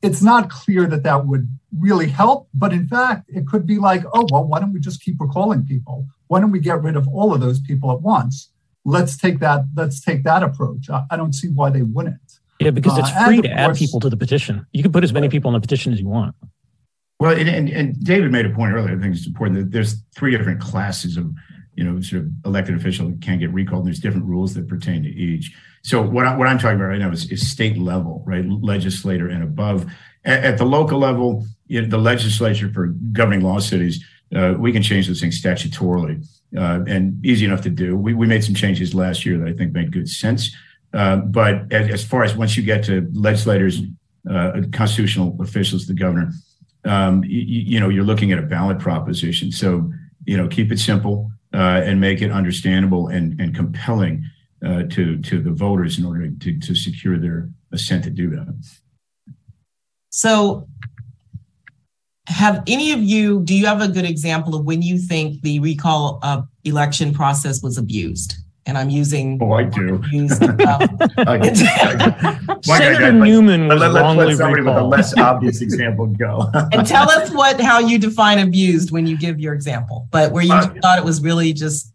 it's not clear that that would really help. But in fact, it could be like, oh, well, why don't we just keep recalling people? Why don't we get rid of all of those people at once? Let's take that. Let's take that approach. I, I don't see why they wouldn't. Yeah, because it's uh, free to add people to the petition. You can put as many people on the petition as you want. Well, and, and, and David made a point earlier. I think it's important that there's three different classes of you know, sort of elected official that can get recalled. And there's different rules that pertain to each. So what, I, what I'm talking about right now is, is state level, right? Legislator and above. At, at the local level, you know, the legislature for governing law cities, uh, we can change those things statutorily uh, and easy enough to do. We, we made some changes last year that I think made good sense. Uh, but as, as, far as once you get to legislators, uh, constitutional officials, the governor, um, you know, you're looking at a ballot proposition. So, you know, keep it simple uh, and make it understandable and, and compelling uh, to to the voters in order to, to secure their assent to do that. So, have any of you? Do you have a good example of when you think the recall uh, election process was abused? And I'm using. Oh, I do. Used, um, *laughs* *laughs* Senator Newman was let, wrongly let somebody with a less obvious example go. *laughs* and tell us what how you define abused when you give your example, but where you uh, thought it was really just.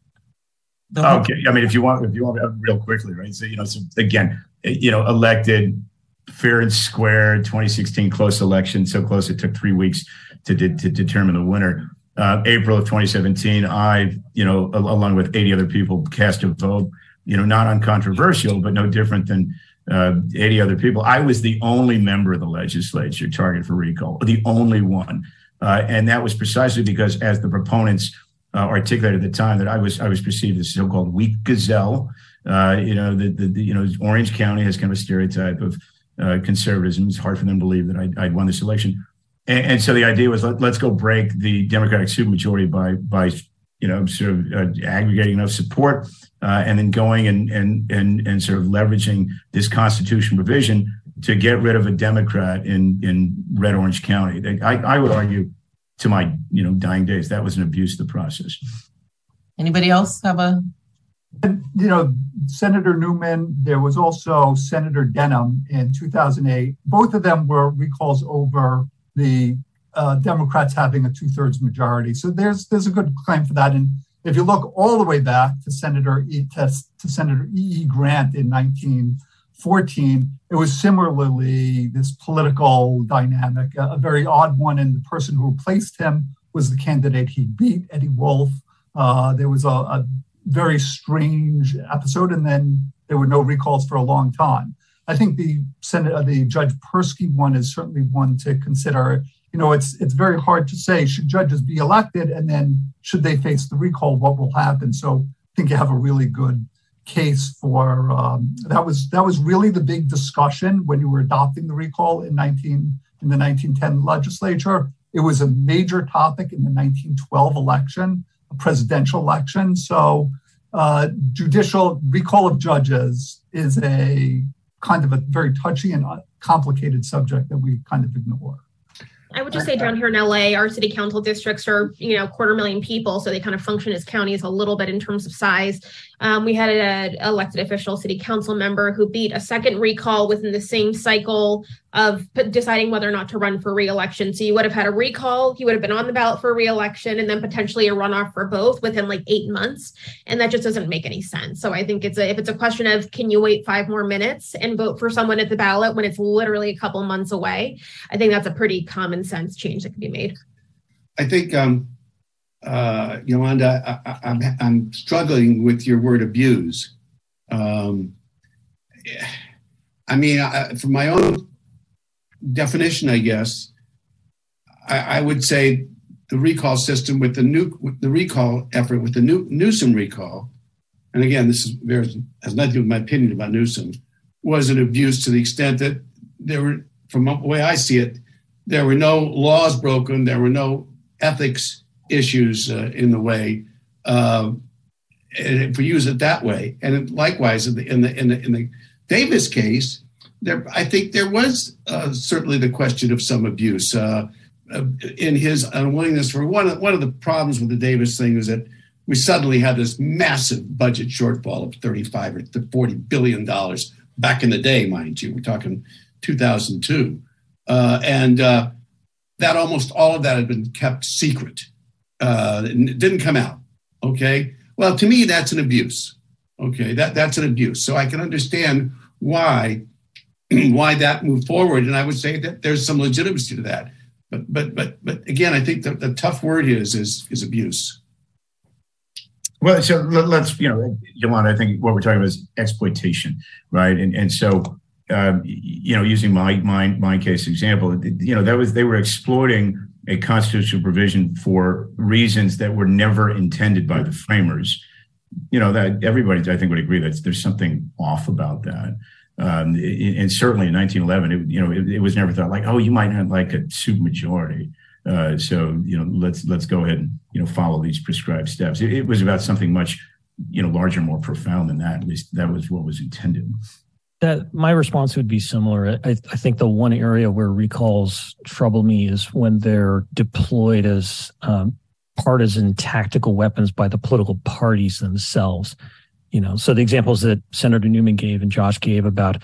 The okay, I mean, if you want, if you want, real quickly, right? So you know, so again, you know, elected fair and square 2016 close election, so close it took three weeks to, de- to determine the winner uh, April of 2017, I, you know, along with 80 other people, cast a vote, you know, not uncontroversial, but no different than uh, 80 other people. I was the only member of the legislature targeted for recall, the only one. Uh, and that was precisely because, as the proponents uh, articulated at the time, that I was I was perceived as so-called weak gazelle. Uh, you know, the, the, the, you know Orange County has kind of a stereotype of uh, conservatism. It's hard for them to believe that I'd, I'd won this election. And, and so the idea was let, us go break the Democratic supermajority by by you know sort of uh, aggregating enough support uh, and then going and and and and sort of leveraging this constitution provision to get rid of a Democrat in in red orange county. I, I would argue to my you know dying days that was an abuse of the process. Anybody else have a? And, you know, Senator Newman. There was also Senator Denham in 2008. Both of them were recalls over the uh, Democrats having a two thirds majority. So there's there's a good claim for that. And if you look all the way back to Senator e, to, to Senator E. E. Grant in 1914, it was similarly this political dynamic, a, a, very odd one. And the person who replaced him was the candidate he beat, Eddie Wolf. Uh, there was a, a very strange episode, and then there were no recalls for a long time. I think the Senate, uh, the Judge Persky one is certainly one to consider. you know, it's it's very hard to say should judges be elected and then should they face the recall, what will happen. So I think you have a really good case for um, that was that was really the big discussion when you were adopting the recall in 19 in the 1910 legislature. It was a major topic in the 1912 election, a presidential election. So uh, judicial recall of judges is a kind of a very touchy and uh, complicated subject that we kind of ignore. I would just say down here in LA, our city council districts are, you know, quarter million people. So they kind of function as counties a little bit in terms of size. Um, we had an elected official city council member who beat a second recall within the same cycle of deciding whether or not to run for reelection. So you would have had a recall, he would have been on the ballot for reelection, and then potentially a runoff for both within like eight months. And that just doesn't make any sense. So I think it's a if it's a question of can you wait five more minutes and vote for someone at the ballot when it's literally a couple months away, I think that's a pretty common sense change that can be made. I think um, uh, Yolanda, I, am I'm, I'm struggling with your word abuse. Um, I mean, I, from my own definition, I guess, I, I, would say the recall system with the new with the recall effort with the new Newsom recall, and again, this is has nothing to do with my opinion about Newsom, was an abuse to the extent that there were, from the way I see it, there were no laws broken, there were no ethics issues uh, in the way. Uh, if we use it that way, and likewise in the in the in the, in the Davis case, there I think there was uh, certainly the question of some abuse uh, uh, in his unwillingness for one. Of, one of the problems with the Davis thing is that we suddenly had this massive budget shortfall of 35 or 40 billion dollars back in the day, mind you. We're talking 2002, uh, and that almost all of that had been kept secret uh, didn't come out. Okay. Well, to me, that's an abuse. Okay. That, that's an abuse. So I can understand why *clears throat* why that moved forward. And I would say that there's some legitimacy to that. But but but but again, I think the, the tough word is is is abuse. Well, so let's you know, Yolanda. I think what we're talking about is exploitation, right? And and so uh, you know, using my my my case example, you know, that was they were exploiting a constitutional provision for reasons that were never intended by the framers. You know that everybody, I think, would agree that there's something off about that. Um, and certainly in 1911, it, you know, it, it, was never thought like, oh, you might not like a supermajority. Uh, so you know, let's let's go ahead and you know follow these prescribed steps. It, it was about something much you know larger, more profound than that. At least that was what was intended that my response would be similar. I, I, think the one area where recalls trouble me is when they're deployed as um, partisan tactical weapons by the political parties themselves. You know, so the examples that Senator Newman gave and Josh gave about,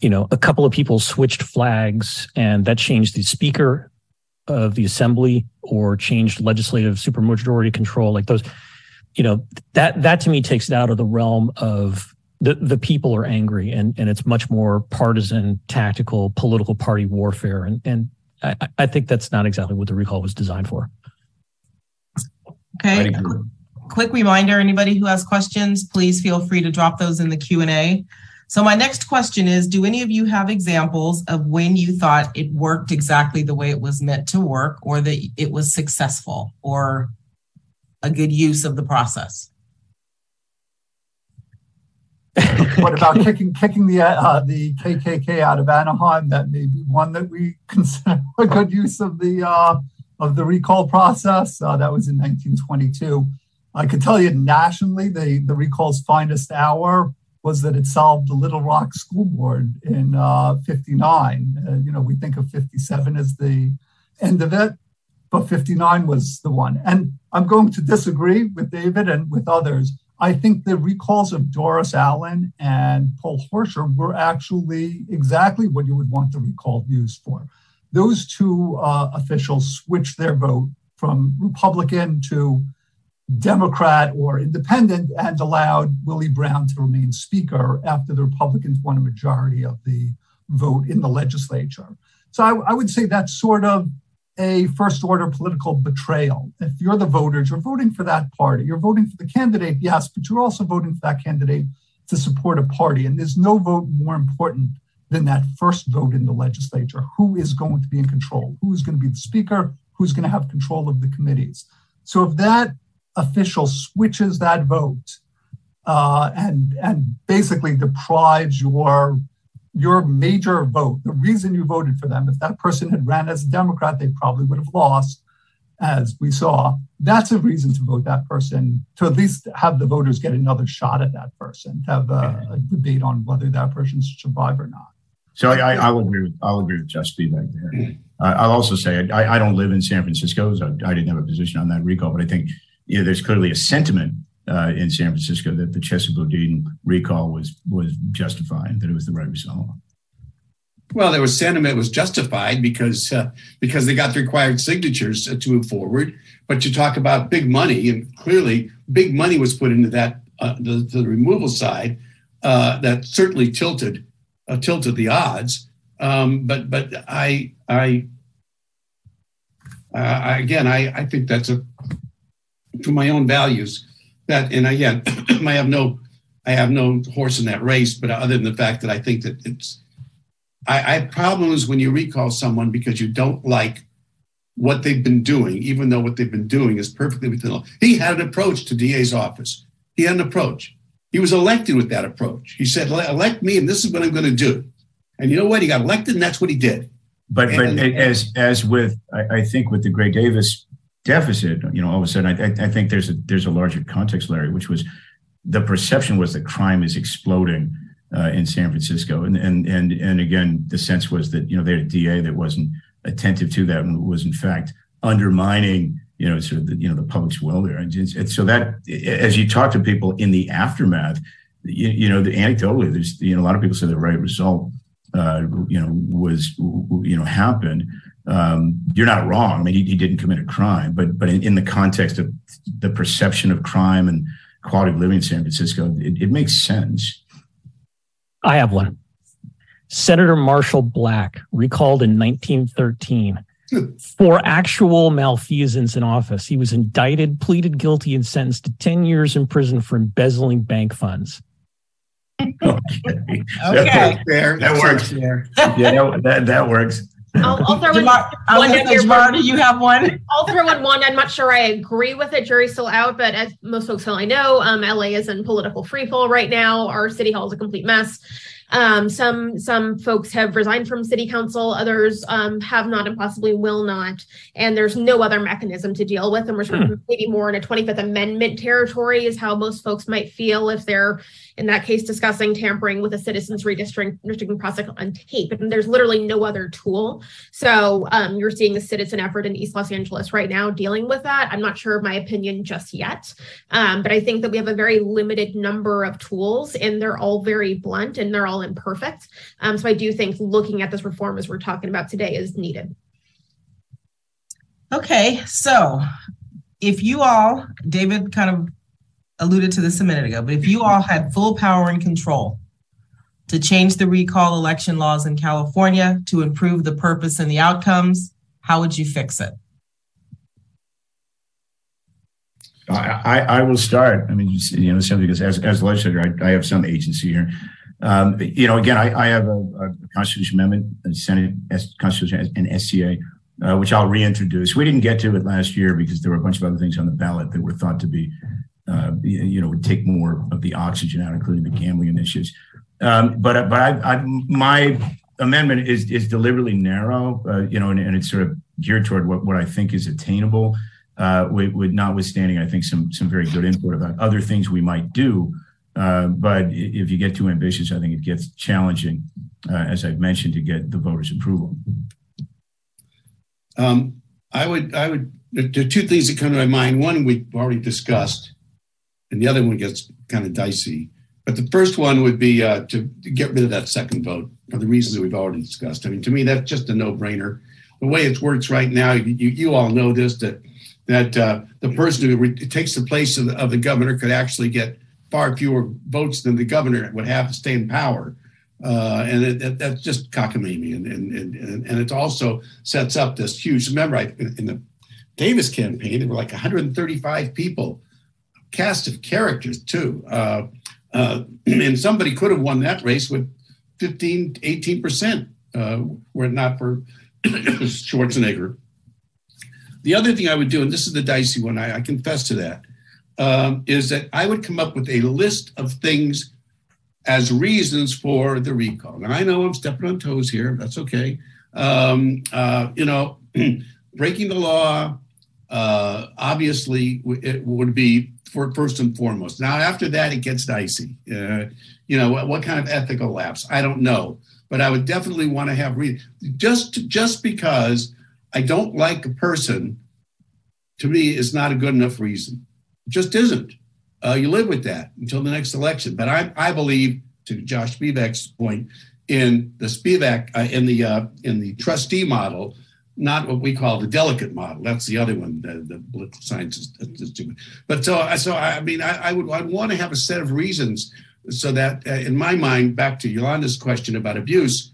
you know, a couple of people switched flags and that changed the speaker of the assembly or changed legislative supermajority control. Like those, you know, that that to me takes it out of the realm of the, the people are angry and, and it's much more partisan, tactical, political party warfare. And, and I, I think that's not exactly what the recall was designed for. Okay. Quick reminder, anybody who has questions, please feel free to drop those in the Q&A. So my next question is, do any of you have examples of when you thought it worked exactly the way it was meant to work or that it was successful or a good use of the process? *laughs* what about kicking kicking the uh, the KKK out of Anaheim? That may be one that we *laughs* consider a good use of the uh, of the recall process. Uh, that was in 1922. I could tell you nationally, the the recall's finest hour was that it solved the Little Rock School Board in '59. Uh, uh, you know, we think of '57 as the end of it, but '59 was the one. And I'm going to disagree with David and with others I think the recalls of Doris Allen and Paul Horcher were actually exactly what you would want the recall used for. Those two uh, officials switched their vote from Republican to Democrat or independent and allowed Willie Brown to remain Speaker after the Republicans won a majority of the vote in the legislature. So I, I would say that's sort of a first order political betrayal. If you're the voters, you're voting for that party. You're voting for the candidate, yes, but you're also voting for that candidate to support a party. And there's no vote more important than that first vote in the legislature. Who is going to be in control? Who is going to be the speaker? Who's going to have control of the committees? So if that official switches that vote uh, and and basically deprives your your major vote, the reason you voted for them, if that person had ran as a Democrat, they probably would have lost, as we saw. That's a reason to vote that person, to at least have the voters get another shot at that person, to have a, a debate on whether that person should survive or not. So I, I, will agree with I'll agree with Jeff Spivak there. Uh, I'll also say I, I, don't live in San Francisco, so I didn't have a position on that recall, but I think you know, there's clearly a sentiment uh, in San Francisco that the Chesa Boudin recall was was justified, that it was the right result. Well, there was sentiment was justified because uh, because they got the required signatures to move forward. But you talk about big money, and clearly big money was put into that uh, the, the removal side uh, that certainly tilted uh, tilted the odds. Um, but but I I uh, again I I think that's a for my own values that and again *clears throat* I have no I have no horse in that race, but other than the fact that I think that it's I, I have problems when you recall someone because you don't like what they've been doing, even though what they've been doing is perfectly within the law. He had an approach to DA's office. He had an approach. He was elected with that approach. He said, elect me, and this is what I'm going to do. And you know what? He got elected, and that's what he did. But and, but as as with I, I, think with the Gray Davis deficit, you know, all of a sudden I, I think there's a there's a larger context, Larry, which was the perception was that crime is exploding uh, in San Francisco, and and and and again, the sense was that you know they had a DA that wasn't attentive to that and was in fact undermining you know sort of the, you know the public's will there, and, and so that as you talk to people in the aftermath, you, you know, the anecdotally, there's you know a lot of people say the right result, uh, you know, was you know happened. Um, you're not wrong. I mean, he, he, didn't commit a crime, but but in, in, the context of the perception of crime and quality of living in San Francisco, it, it makes sense. I have one. Senator Marshall Black, recalled in 1913 for actual malfeasance in office. He was indicted, pleaded guilty, and sentenced to 10 years in prison for embezzling bank funds. *laughs* okay. okay. That, that works. There. yeah, that, that, that works. I'll, I'll throw in Jamar, one Jamar, do you have one? I'll throw in one. I'm not sure I agree with it. Jury's still out, but as most folks I know, um, LA is in political freefall right now. Our city hall is a complete mess. Um, some some folks have resigned from city council, others um, have not and possibly will not. And there's no other mechanism to deal with. And we're sort of hmm. maybe more in a 25th Amendment territory, is how most folks might feel if they're in that case discussing tampering with a citizens redistricting process on tape. And there's literally no other tool. So um, you're seeing the citizen effort in East Los Angeles right now dealing with that. I'm not sure of my opinion just yet, um, but I think that we have a very limited number of tools, and they're all very blunt and they're all imperfect. Um, so I do think looking at this reform as we're talking about today is needed. Okay, so if you all, David kind of alluded to this a minute ago, but if you all had full power and control to change the recall election laws in California to improve the purpose and the outcomes, how would you fix it? I, I, will start. I mean, you know, simply because as, as legislator, I, I have some agency here. Um, you know, again, I, I have a, a, constitution amendment, a Senate Constitution and SCA, uh, which I'll reintroduce. We didn't get to it last year because there were a bunch of other things on the ballot that were thought to be, you know, would take more of the oxygen out, including the gambling initiatives. Um, but but I, I, my amendment is is deliberately narrow, uh, you know, and, and, it's sort of geared toward what, what I think is attainable. Uh, with, with notwithstanding, I think some some very good input about other things we might do uh, but if you get too ambitious, I think it gets challenging, uh, as I've mentioned, to get the voters' approval. Um, I would, I would. There are two things that come to my mind. One we've already discussed, and the other one gets kind of dicey. But the first one would be uh, to, get rid of that second vote for the reasons that we've already discussed. I mean, to me, that's just a no-brainer. The way it works right now, you, you all know this that that uh, the person who re- takes the place of the, of the governor could actually get far fewer votes than the governor would have to stay in power. Uh, and it, it, that's just cockamamie. And, and, and, and it also sets up this huge, remember, I, in the Davis campaign, there were like 135 people, cast of characters too. Uh, uh, *clears throat* and somebody could have won that race with 15, 18% uh, were it not for *clears throat* Schwarzenegger. The other thing I would do, and this is the dicey one, I, I confess to that, um, is that I would come up with a list of things as reasons for the recall. And I know I'm stepping on toes here. That's okay. Um, uh, you know, *clears throat* breaking the law uh, obviously it would be for first and foremost. Now, after that, it gets dicey. Uh, you know, what, what, kind of ethical lapse? I don't know, but I would definitely want to have re- just just because I don't like a person. To me, is not a good enough reason. It just isn't. Uh, you live with that until the next election. But I, I believe, to Josh Spivak's point, in the Spivak uh, in the uh, in the trustee model, not what we call the delegate model. That's the other one, the, the political science is, stupid. But so, so I mean, I, I would I want to have a set of reasons so that, uh, in my mind, back to Yolanda's question about abuse,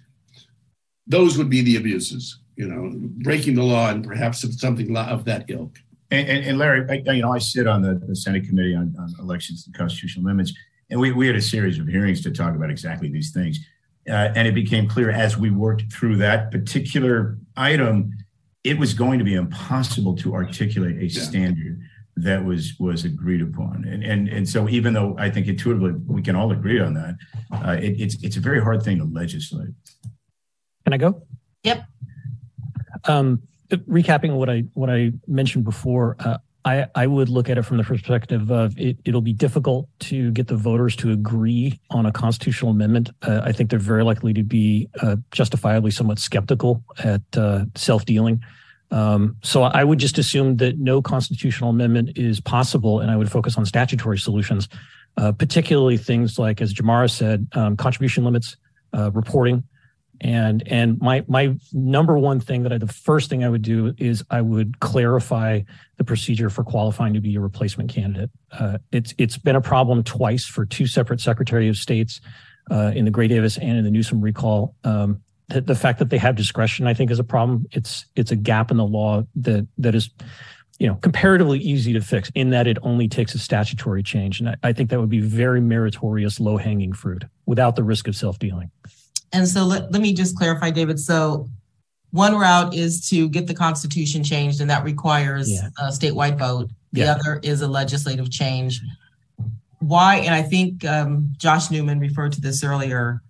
those would be the abuses. You know, breaking the law and perhaps something of that ilk. And, and, and Larry, I, you know, I sit on the, the Senate Committee on, on Elections and Constitutional Amendments, and we, we had a series of hearings to talk about exactly these things. Uh, and it became clear as we worked through that particular item, it was going to be impossible to articulate a yeah. standard that was was agreed upon. And and and so even though I think intuitively we can all agree on that, uh, it, it's it's a very hard thing to legislate. Can I go? Yep. Um, recapping what I what I mentioned before, uh, I, I would look at it from the perspective of it, it'll be difficult to get the voters to agree on a constitutional amendment. Uh, I think they're very likely to be uh, justifiably somewhat skeptical at uh, self dealing. Um, so I would just assume that no constitutional amendment is possible, and I would focus on statutory solutions, uh, particularly things like, as Jamara said, um, contribution limits, uh, reporting, and and my my number one thing that I the first thing I would do is I would clarify the procedure for qualifying to be a replacement candidate. Uh, it's it's been a problem twice for two separate Secretary of States uh, in the Gray Davis and in the Newsom recall. Um, the, the fact that they have discretion, I think, is a problem. It's it's a gap in the law that that is you know comparatively easy to fix in that it only takes a statutory change and I, I think that would be very meritorious low hanging fruit without the risk of self dealing and so let, let me just clarify, David. So one route is to get the constitution changed, and that requires yeah. a statewide vote. The yeah. other is a legislative change. Why? And I think um, Josh Newman referred to this earlier.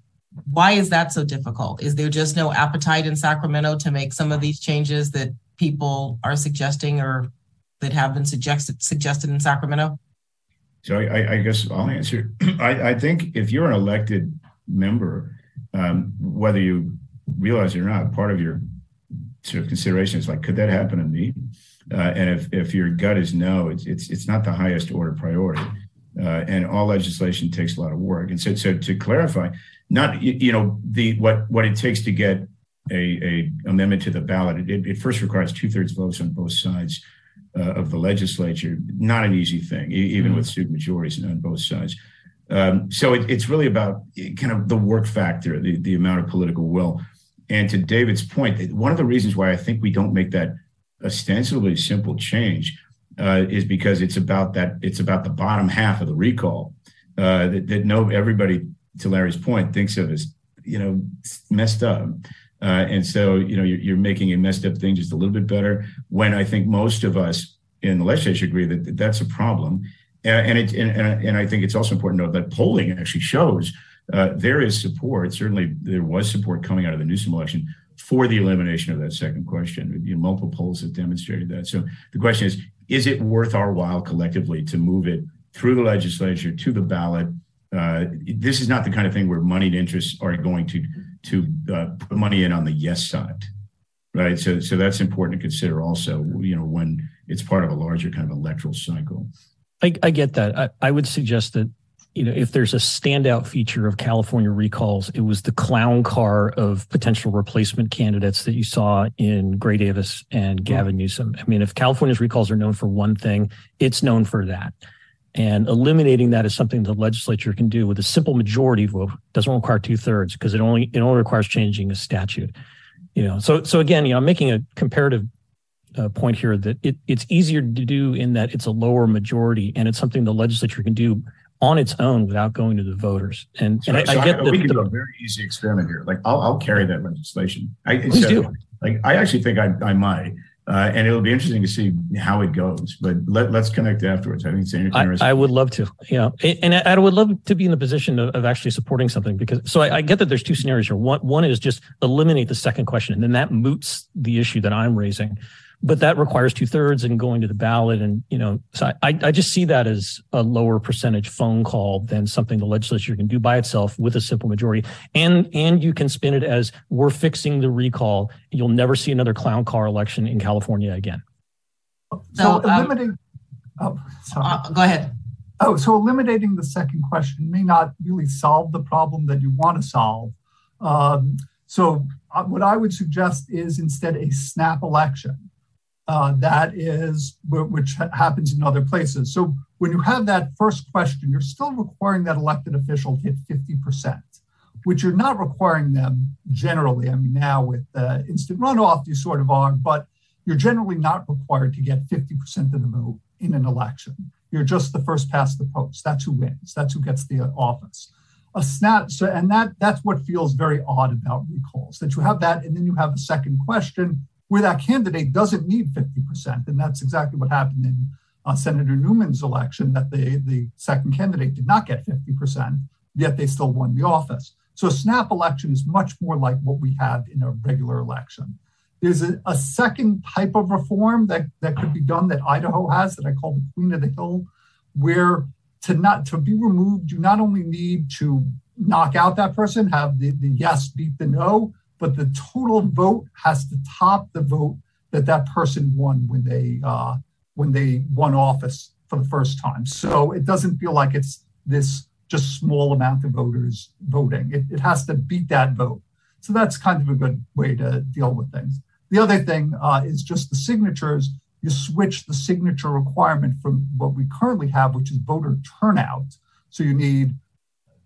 Why is that so difficult? Is there just no appetite in Sacramento to make some of these changes that people are suggesting or that have been suggested suggested in Sacramento? So I, I guess I'll answer. *clears throat* I, I think if you're an elected member, um, whether you realize it or not, part of your sort of consideration is like, could that happen to me? Uh, and if, if your gut is no, it's, it's, it's not the highest order priority. Uh, and all legislation takes a lot of work. And so, so to clarify, not you, know the what what it takes to get a, a amendment to the ballot. It, it first requires two thirds votes on both sides uh, of the legislature. Not an easy thing, even mm-hmm. with super majorities on both sides. Um, so it, it's really about kind of the work factor, the, the amount of political will. And to David's point, one of the reasons why I think we don't make that ostensibly simple change uh, is because it's about that it's about the bottom half of the recall uh, that, that no everybody to Larry's point thinks of as you know messed up. Uh, and so, you know, you're, you're, making a messed up thing just a little bit better. When I think most of us in the legislature agree that that's a problem, and it and, and I think it's also important to note that polling actually shows uh, there is support. Certainly, there was support coming out of the Newsom election for the elimination of that second question. You know, multiple polls have demonstrated that. So the question is: Is it worth our while collectively to move it through the legislature to the ballot? Uh, this is not the kind of thing where moneyed interests are going to to uh, put money in on the yes side, right? So so that's important to consider also. You know, when it's part of a larger kind of electoral cycle. I, I get that. I, I would suggest that you know, if there's a standout feature of California recalls, it was the clown car of potential replacement candidates that you saw in Gray Davis and hmm. Gavin Newsom. I mean, if California's recalls are known for one thing, it's known for that. And eliminating that is something the legislature can do with a simple majority vote. Doesn't require two thirds because it only it only requires changing a statute. You know, so so again, you know, I'm making a comparative uh, point here that it, it's easier to do in that it's a lower majority and it's something the legislature can do on its own without going to the voters. And, So, and I, so I get we the, can the- do a very easy experiment here. Like I'll, I'll carry that legislation. I, Please so, do. Like I actually think I, I might, uh, and it'll be interesting to see how it goes. But let, let's connect afterwards. I think it's inter- I. I would love to, yeah, and I, I would love to be in the position of, of actually supporting something because. So I, I get that there's two scenarios here. One, one is just eliminate the second question, and then that moots the issue that I'm raising, but that requires two thirds and going to the ballot, and you know, so I, I just see that as a lower percentage phone call than something the legislature can do by itself with a simple majority, and and you can spin it as we're fixing the recall. You'll never see another clown car election in California again. So So, um, eliminating, oh, sorry. Uh, go ahead. Oh, so eliminating the second question may not really solve the problem that you want to solve. Um, so uh, what I would suggest is instead a snap election. Uh, that is wh- which ha- happens in other places. So when you have that first question, you're still requiring that elected official hit 50%, which you're not requiring them generally. I mean, now with uh, instant runoff, you sort of are, but you're generally not required to get 50% of the vote in an election. You're just the first past the post. That's who wins. That's who gets the uh, office. A snap. So, and that that's what feels very odd about recalls. That you have that, and then you have a second question where that candidate doesn't need 50%, and that's exactly what happened in uh, Senator Newman's election. That the the second candidate did not get 50%, yet they still won the office. So a snap election is much more like what we have in a regular election. There's a, a second type of reform that, that could be done that Idaho has that I call the Queen of the Hill, where to not to be removed, you not only need to knock out that person, have the, the yes beat the no, but the total vote has to top the vote that that person won when they uh, when they won office for the first time. So it doesn't feel like it's this just small amount of voters voting. It, it has to beat that vote. So that's kind of a good way to deal with things. The other thing uh, is just the signatures. You switch the signature requirement from what we currently have, which is voter turnout. So you need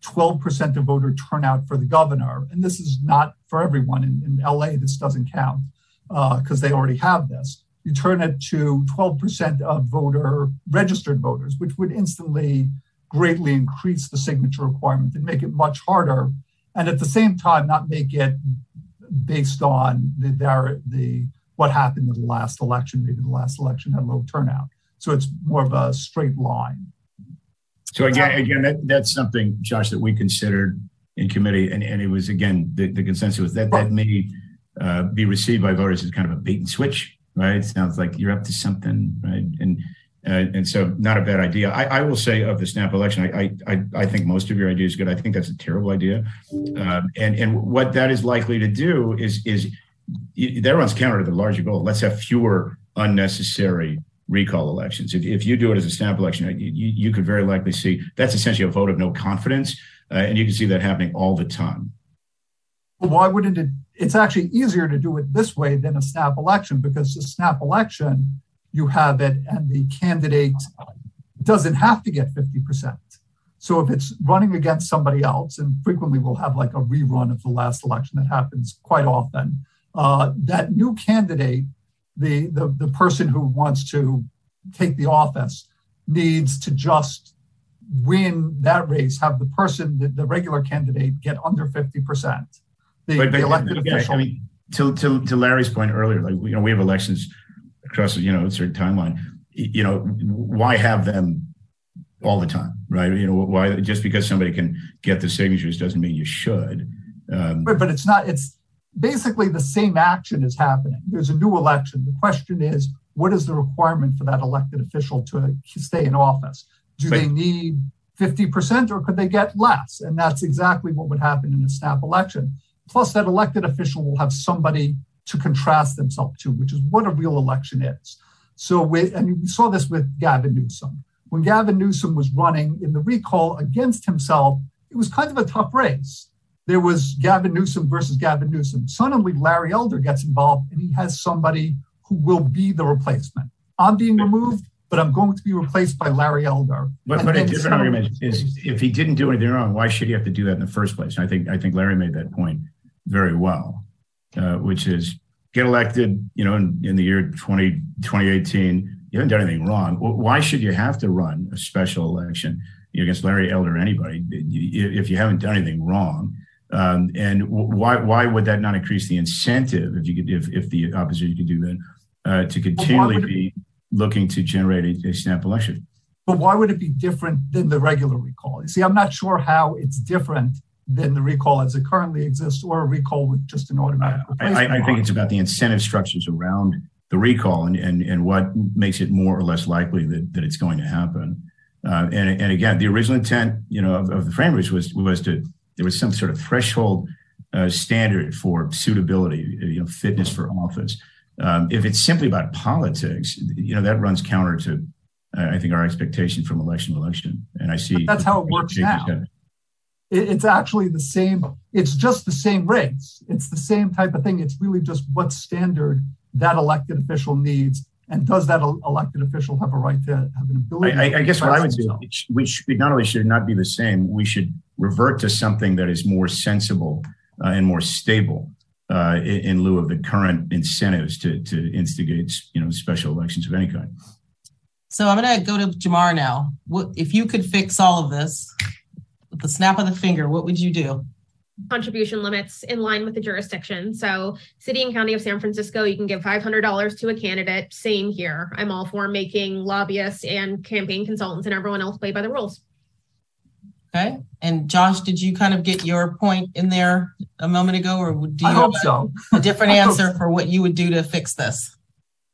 12% of voter turnout for the governor. And this is not for everyone. In, in LA, this doesn't count uh, because they already have this. You turn it to 12% of voter registered voters, which would instantly greatly increase the signature requirement and make it much harder. And at the same time, not make it based on the, the, the what happened in the last election. Maybe the last election had low turnout. So it's more of a straight line. So again, again, that, that's something, Josh, that we considered in committee, and, and it was again the, the consensus was that that may uh, be received by voters as kind of a bait and switch, right? It sounds like you're up to something, right? And uh, and so not a bad idea. I, I will say of the snap election, I, I I think most of your idea is good. I think that's a terrible idea, um, and and what that is likely to do is is that runs counter to the larger goal. Let's have fewer unnecessary recall elections. If, if you do it as a snap election, you, you could very likely see that's essentially a vote of no confidence, uh, and you can see that happening all the time. Why wouldn't it? It's actually easier to do it this way than a snap election because a snap election, you have it, and the candidate doesn't have to get 50%. So if it's running against somebody else, and frequently we'll have like a rerun of the last election that happens quite often, uh, that new candidate the, the, the person who wants to take the office needs to just win that race, have the person, the, the regular candidate, get under 50%. The, But, but the elected again, official. I mean, to, to, to Larry's point earlier, like, you know, we have elections across, you know, a certain timeline. You know, why have them all the time, right? You know, why just because somebody can get the signatures doesn't mean you should. Um, but, but it's not, it's basically the same action is happening. There's a new election. The question is, what is the requirement for that elected official to stay in office? Do they need 50% or could they get less? And that's exactly what would happen in a snap election. Plus, that elected official will have somebody to contrast themselves to, which is what a real election is. So, we, and we saw this with Gavin Newsom. When Gavin Newsom was running in the recall against himself, it was kind of a tough race there was Gavin Newsom versus Gavin Newsom. Suddenly, Larry Elder gets involved and he has somebody who will be the replacement. I'm being removed, but I'm going to be replaced by Larry Elder. But, but a different some- argument is if he didn't do anything wrong, why should he have to do that in the first place? And I think I think Larry made that point very well, uh, which is get elected, you know, in, in the year 20, 2018, you haven't done anything wrong. Why should you have to run a special election against Larry Elder or anybody if you haven't done anything wrong. Um, and why why would that not increase the incentive if you could if, if the opposition could do that uh, to continually be looking to generate a, a snap election? But why would it be different than the regular recall? You see, I'm not sure how it's different than the recall as it currently exists or a recall with just an automatic replacement. I, I think it's about the incentive structures around the recall and, and, and what makes it more or less likely that, that it's going to happen. Uh, and, and again, the original intent, you know, of, of the framers was was to there was some sort of threshold uh, standard for suitability, you know, fitness for office. Um, if it's simply about politics, you know, that runs counter to, uh, I think, our expectation from election to election. And I see but that's how it works now. It's actually the same. It's just the same race. It's the same type of thing. It's really just what standard that elected official needs and does that elected official have a right to have an ability? I, I guess what I would do, we should not only should not be the same, we should revert to something that is more sensible uh, and more stable uh, in, in, lieu of the current incentives to, to instigate, you know, special elections of any kind. So I'm going to go to Jamar now. What if you could fix all of this with the snap of the finger? What would you do? contribution limits in line with the jurisdiction. So, city and county of San Francisco, you can give $500 to a candidate. Same here. I'm all for making lobbyists and campaign consultants and everyone else play by the rules. Okay. And Josh, did you kind of get your point in there a moment ago, or do you I hope so. a different *laughs* answer for what you would do to fix this?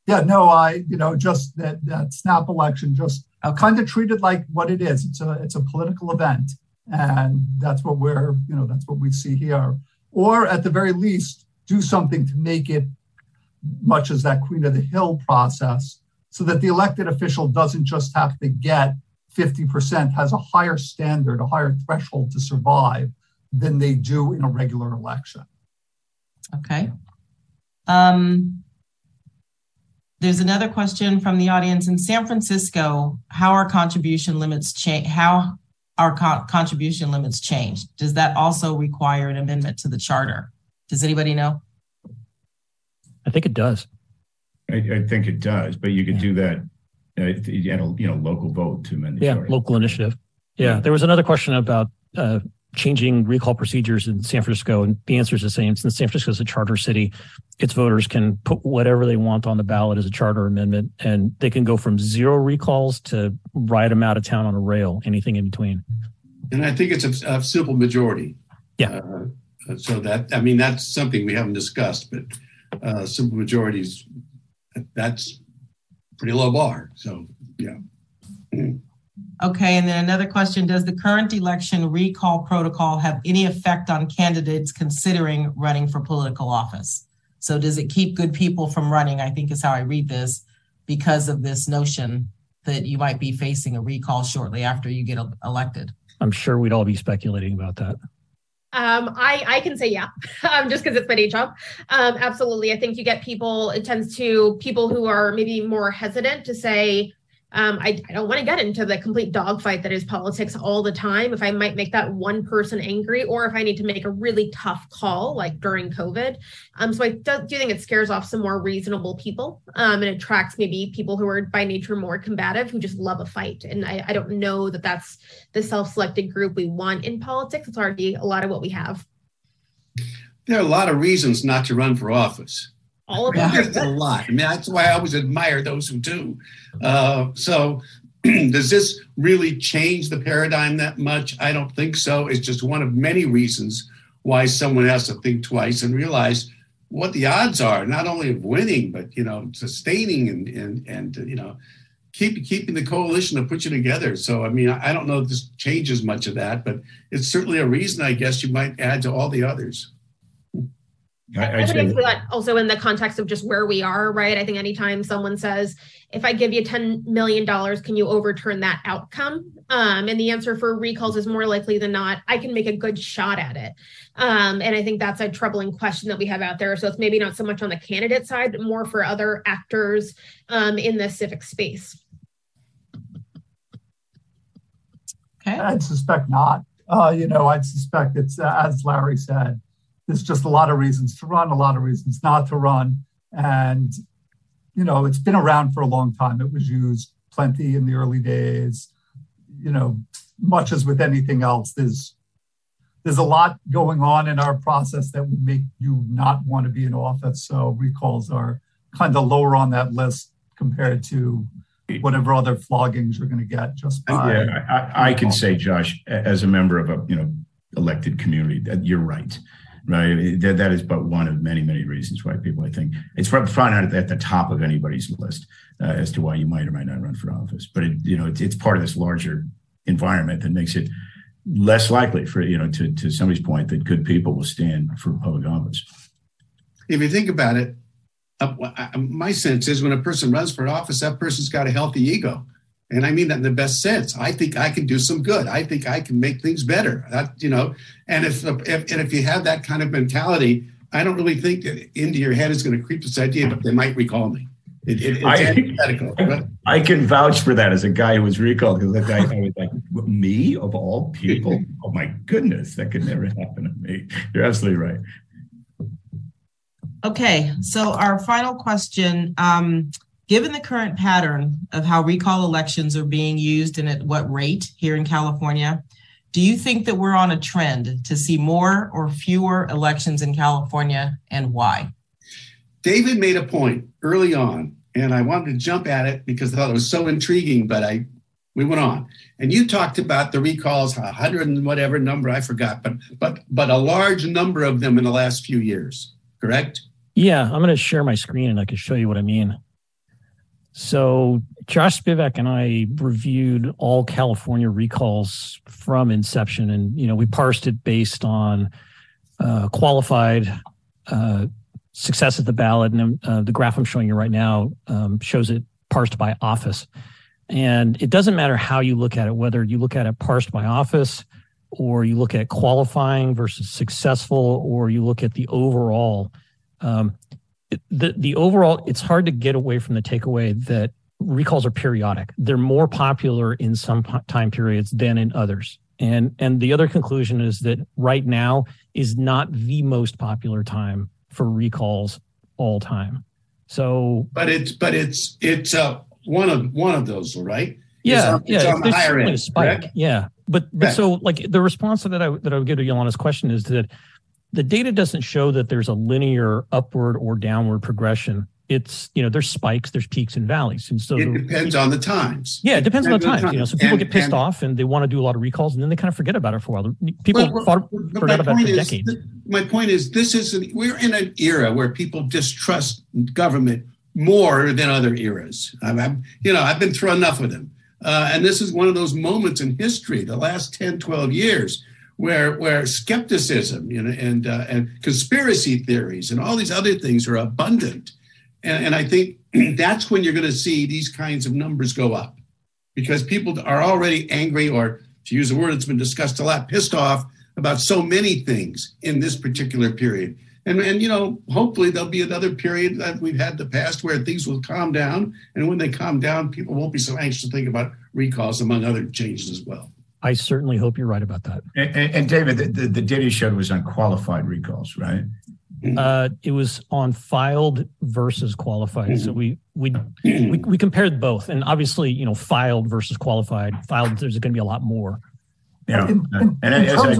Yeah, no, I, you know, just that that snap election, just okay. kind of treated like what it is. It's a it's a political event and that's what we're, you know, that's what we see here. Or at the very least, do something to make it much as that Queen of the Hill process, so that the elected official doesn't just have to get 50%, has a higher standard, a higher threshold to survive than they do in a regular election. Okay. Um, there's another question from the audience in San Francisco. How are contribution limits change? How are co- contribution limits changed. Does that also require an amendment to the charter? Does anybody know? I think it does. I, I think it does, but you could yeah. do that uh, at a you know local vote to amend the yeah, charter. local initiative. Yeah, there was another question about uh, changing recall procedures in San Francisco, and the answer is the same. Since San Francisco is a charter city, its voters can put whatever they want on the ballot as a charter amendment, and they can go from zero recalls to ride them out of town on a rail, anything in between. And I think it's a, a simple majority. Yeah. Uh, so that I mean that's something we haven't discussed, but uh, simple majorities that's pretty low bar. So yeah. Okay, and then another question Does the current election recall protocol have any effect on candidates considering running for political office? So, does it keep good people from running? I think is how I read this because of this notion that you might be facing a recall shortly after you get elected. I'm sure we'd all be speculating about that. Um, I, I can say yeah, *laughs* um, just because it's my day job. Um, absolutely. I think you get people, it tends to people who are maybe more hesitant to say, um, I, I, don't want to get into the complete dogfight that is politics all the time. If I might make that one person angry, or if I need to make a really tough call, like during COVID. Um, so I do, do think it scares off some more reasonable people um, and attracts maybe people who are by nature more combative, who just love a fight. And I, I don't know that that's the self-selected group we want in politics. It's already a lot of what we have. There are a lot of reasons not to run for office. All of them. A lot. I mean, that's why I always admire those who do. Uh, so, *clears throat* does this really change the paradigm that much? I don't think so. It's just one of many reasons why someone has to think twice and realize what the odds are, not only of winning, but you know, sustaining and and and you know, keep keeping the coalition to put you together. So, I mean, I don't know if this changes much of that, but it's certainly a reason, I guess, you might add to all the others. I, I, think that also in the context of just where we are, right? I think anytime someone says, if I give you $10 million, can you overturn that outcome? Um, and the answer for recalls is more likely than not, I can make a good shot at it. Um, and I think that's a troubling question that we have out there. So it's maybe not so much on the candidate side, but more for other actors um, in the civic space. Okay. I'd suspect not. Uh, you know, I'd suspect it's, uh, as Larry said, there's just a lot of reasons to run, a lot of reasons not to run. And, you know, it's been around for a long time. It was used plenty in the early days. You know, much as with anything else, there's there's a lot going on in our process that would make you not want to be in office. So recalls are kind of lower on that list compared to whatever other floggings you're going to get just by. Yeah, I, I can say, Josh, as a member of a you know elected community, that you're right. Right, that, that is but one of many, many reasons why people, I think, it's probably not at the top of anybody's list uh, as to why you might or might not run for office. But it, you know, it's, it's part of this larger environment that makes it less likely for you know to to somebody's point that good people will stand for public office. If you think about it, uh, my sense is when a person runs for office, that person's got a healthy ego. And I mean that in the best sense. I think I can do some good. I think I can make things better. That you know, and if, if and if you have that kind of mentality, I don't really think that into your head is going to creep this idea, but they might recall me. It, it, I, I, can vouch for that as a guy who was recalled because that guy I was like, me of all people? *laughs* Oh my goodness, that could never happen to me. You're absolutely right. Okay, so our final question. Um, given the current pattern of how recall elections are being used and at what rate here in California, do you think that we're on a trend to see more or fewer elections in California and why? David made a point early on, and I wanted to jump at it because I thought it was so intriguing, but I we went on. And you talked about the recalls, a hundred and whatever number I forgot, but but but a large number of them in the last few years, correct? Yeah, I'm going to share my screen and I can show you what I mean. So Josh Spivak and I reviewed all California recalls from inception, and you know we parsed it based on uh, qualified uh, success at the ballot, and uh, the graph I'm showing you right now um, shows it parsed by office. And it doesn't matter how you look at it, whether you look at it parsed by office, or you look at qualifying versus successful, or you look at the overall. Um, the the overall, it's hard to get away from the takeaway that recalls are periodic. They're more popular in some time periods than in others. And and the other conclusion is that right now is not the most popular time for recalls all time. So, but it's but it's it's uh one of one of those, right? Yeah, it's, yeah. It's on the higher end, a spike. Correct? Yeah, but, but so like the response to that I that I would give to Yolana's question is that the data doesn't show that there's a linear upward or downward progression. It's you know there's spikes there's peaks and valleys. And so it depends on the times. Yeah it depends, depends on the times, you know so people and, get pissed and, off and they want to do a lot of recalls and then they kind of forget about it for a while. People well, forgot about it for decades. my point is this is an, we're in an era where people distrust government more than other eras. I'm, I'm you know i've been through enough of them. Uh, and this is one of those moments in history the last 10 12 years where where skepticism you know and uh, and conspiracy theories and all these other things are abundant and, and I think *clears throat* that's when you're going to see these kinds of numbers go up because people are already angry, or to use a word that's been discussed a lot, pissed off about so many things in this particular period. And, and you know, hopefully there'll be another period that we've had the past where things will calm down. And when they calm down, people won't be so anxious to think about recalls, among other changes as well. I certainly hope you're right about that. And, and, and David, the, the, the data you showed was on qualified recalls, right? Mm-hmm. Uh, it was on filed versus qualified. So we we, we we compared both, and obviously, you know, filed versus qualified. Filed, there's going to be a lot more. Yeah, in, in, and in as, I, as,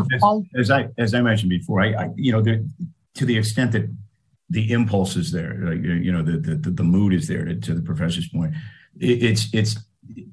as, I as I mentioned before, I, I you know, the, to the extent that the impulse is there, like, you know, the the the mood is there. To, to the professor's point, it, it's it's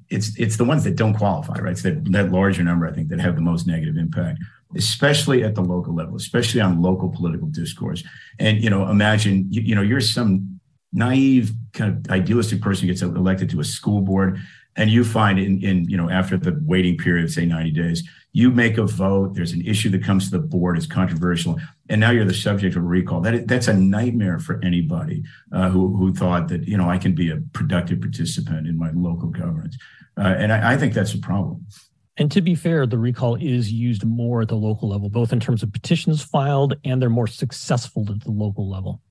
it's it's the ones that don't qualify, right? It's that that larger number, I think, that have the most negative impact especially at the local level, especially on local political discourse. And, you know, imagine, you, you know, you're some naive kind of idealistic person gets elected to a school board and you find in, in you know after the waiting period say 90 days you make a vote there's an issue that comes to the board it's controversial and now you're the subject of a recall that that's a nightmare for anybody uh, who, who thought that you know i can be a productive participant in my local governance uh, and I, I think that's a problem and to be fair, the recall is used more at the local level, both in terms of petitions filed and they're more successful at the local level.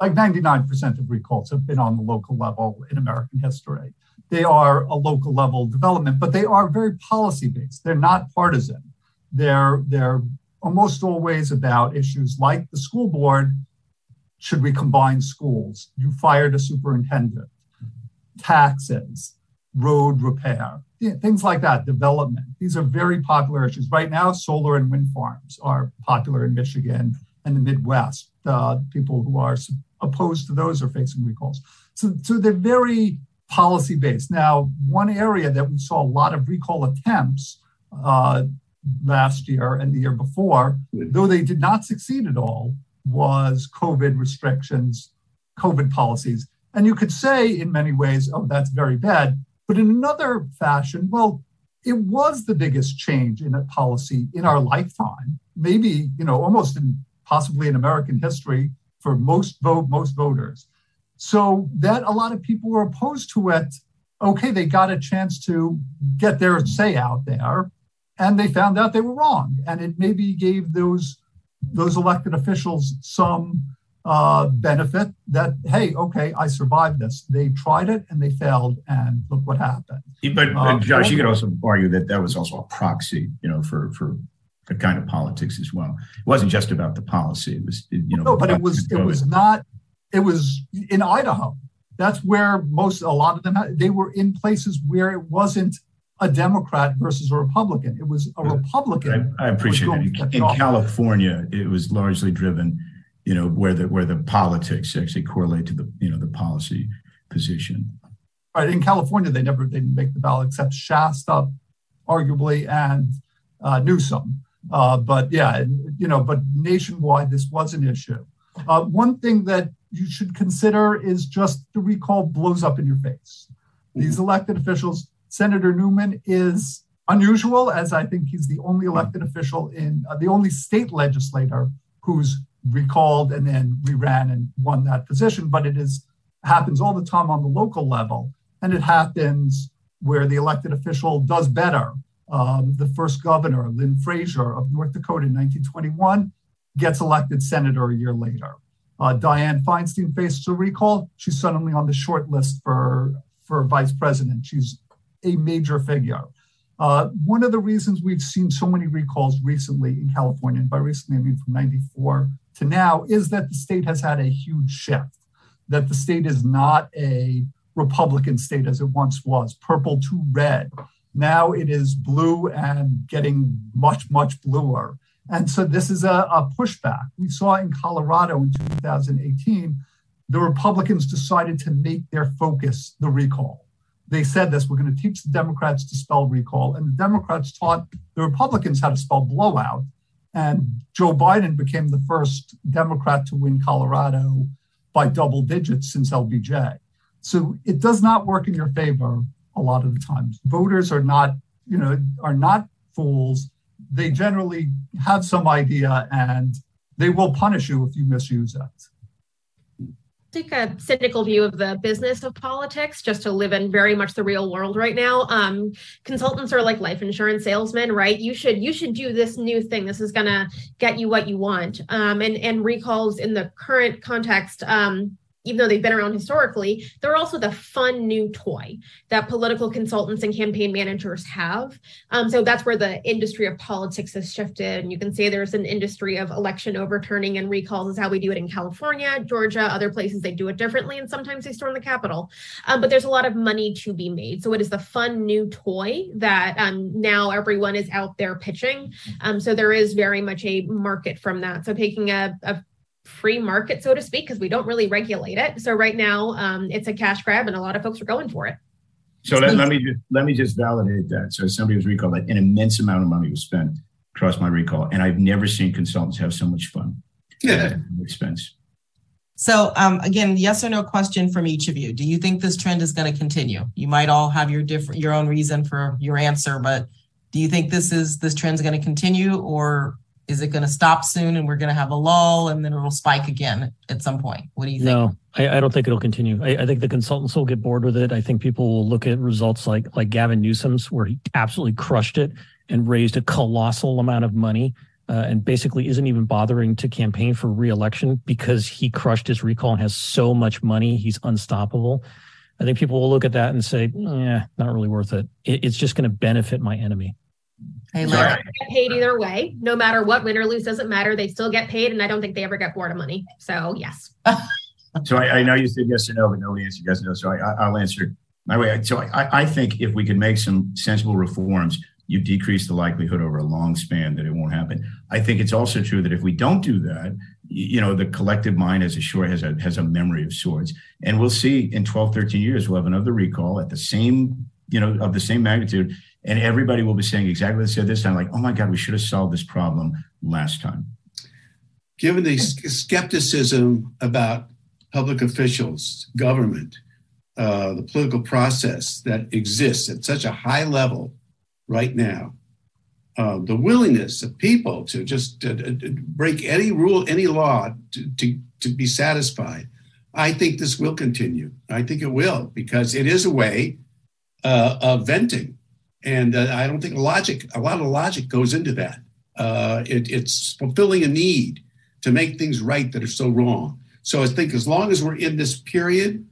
Like 99% of recalls have been on the local level in American history. They are a local level development, but they are very policy based. They're not partisan. They're, they're almost always about issues like the school board. Should we combine schools? You fired a superintendent. Taxes road repair, things like that, development. These are very popular issues. Right now, solar and wind farms are popular in Michigan and the Midwest. Uh, people who are opposed to those are facing recalls. So, so they're very policy based. Now, one area that we saw a lot of recall attempts uh, last year and the year before, though they did not succeed at all, was COVID restrictions, COVID policies. And you could say in many ways, oh, that's very bad. But in another fashion, well, it was the biggest change in a policy in our lifetime, maybe, you know, almost in possibly in American history for most vote, most voters. So that a lot of people were opposed to it. Okay, they got a chance to get their say out there, and they found out they were wrong. And it maybe gave those those elected officials some uh, benefit that hey, okay, I survived this. They tried it and they failed, and look what happened. But, uh, Josh, you could also argue that that was also a proxy, you know, for for the kind of politics as well. It wasn't just about the policy. It was, you know, no, but it was it was not. It was in Idaho. That's where most a lot of them they were in places where it wasn't a Democrat versus a Republican. It was a Republican. I, I appreciate it. In, in California, it was largely driven you know where the where the politics actually correlate to the you know the policy position. Right in California, they never they didn't make the ballot except Shasta, arguably, and uh, Newsom. Uh, but yeah, you know, but nationwide, this was an issue. Uh, one thing that you should consider is just the recall blows up in your face. These elected officials, Senator Newman is unusual, as I think he's the only elected official in uh, the only state legislator who's recalled and then reran and won that position. But it is happens all the time on the local level, and it happens where the elected official does better. Um, the first governor, Lynn Frazier of North Dakota in 1921, gets elected senator a year later. Uh, Dianne Feinstein faces a recall. She's suddenly on the short list for, for vice president. She's a major figure. Uh, one of the reasons we've seen so many recalls recently in California, and by recently I mean from 94 to now is that the state has had a huge shift, that the state is not a Republican state as it once was, purple to red. Now it is blue and getting much, much bluer. And so this is a, a pushback. We saw in Colorado in 2018, the Republicans decided to make their focus the recall. They said this we're going to teach the Democrats to spell recall, and the Democrats taught the Republicans how to spell blowout. And Joe Biden became the first Democrat to win Colorado by double digits since LBJ. So it does not work in your favor a lot of the times. Voters are not, you know, are not fools. They generally have some idea and they will punish you if you misuse it. Take a cynical view of the business of politics just to live in very much the real world right now. Um, consultants are like life insurance salesmen right? You should you should do this new thing. This is to get you what you want. Um, and and recalls in the current context um, even though they've been around historically, they're also the fun new toy that political consultants and campaign managers have. Um, so that's where the industry of politics has shifted. And you can say there's an industry of election overturning and recalls, is how we do it in California, Georgia, other places they do it differently, and sometimes they storm the Capitol. Um, but there's a lot of money to be made. So it is the fun new toy that um, now everyone is out there pitching. Um, so there is very much a market from that. So taking a, a free market, so to speak, because we don't really regulate it. So right now, um, it's a cash grab, and a lot of folks are going for it. So let, let me just let me just validate that. So somebody was recalled, like an immense amount of money was spent across my recall, and I've never seen consultants have so much fun. Yeah, expense. So um, again, yes or no question from each of you. Do you think this trend is going to continue? You might all have your different your own reason for your answer, but do you think this is this trend is going to continue, or is it going to stop soon and we're going to have a lull and then it'll spike again at some point? What do you think? No, I, I don't think it'll continue. I, I, think the consultants will get bored with it. I think people will look at results like like Gavin Newsom's, where he absolutely crushed it and raised a colossal amount of money. Uh, and basically isn't even bothering to campaign for reelection because he crushed his recall and has so much money. He's unstoppable. I think people will look at that and say, "Yeah, not really worth it. it it's just going to benefit my enemy." Hey, Larry. Get paid either way, no matter what, win or lose, doesn't matter. They still get paid, and I don't think they ever get bored of money. So yes. *laughs* so I, I, know you said yes or no, but nobody answered yes or no. So I, will answer My way. So I, I think if we could make some sensible reforms, you decrease the likelihood over a long span that it won't happen. I think it's also true that if we don't do that, you know, the collective mind has a short has a has a memory of sorts. And we'll see in 12, 13 years, we'll have another recall at the same, you know, of the same magnitude. And everybody will be saying exactly what they said this time, like, oh my God, we should have solved this problem last time. Given the skepticism about public officials, government, uh, the political process that exists at such a high level right now, uh, the willingness of people to just uh, break any rule, any law to, to, to be satisfied, I think this will continue. I think it will because it is a way uh, of venting. And uh, I don't think logic, a lot of logic goes into that. Uh, it, it's fulfilling a need to make things right that are so wrong. So I think as long as we're in this period,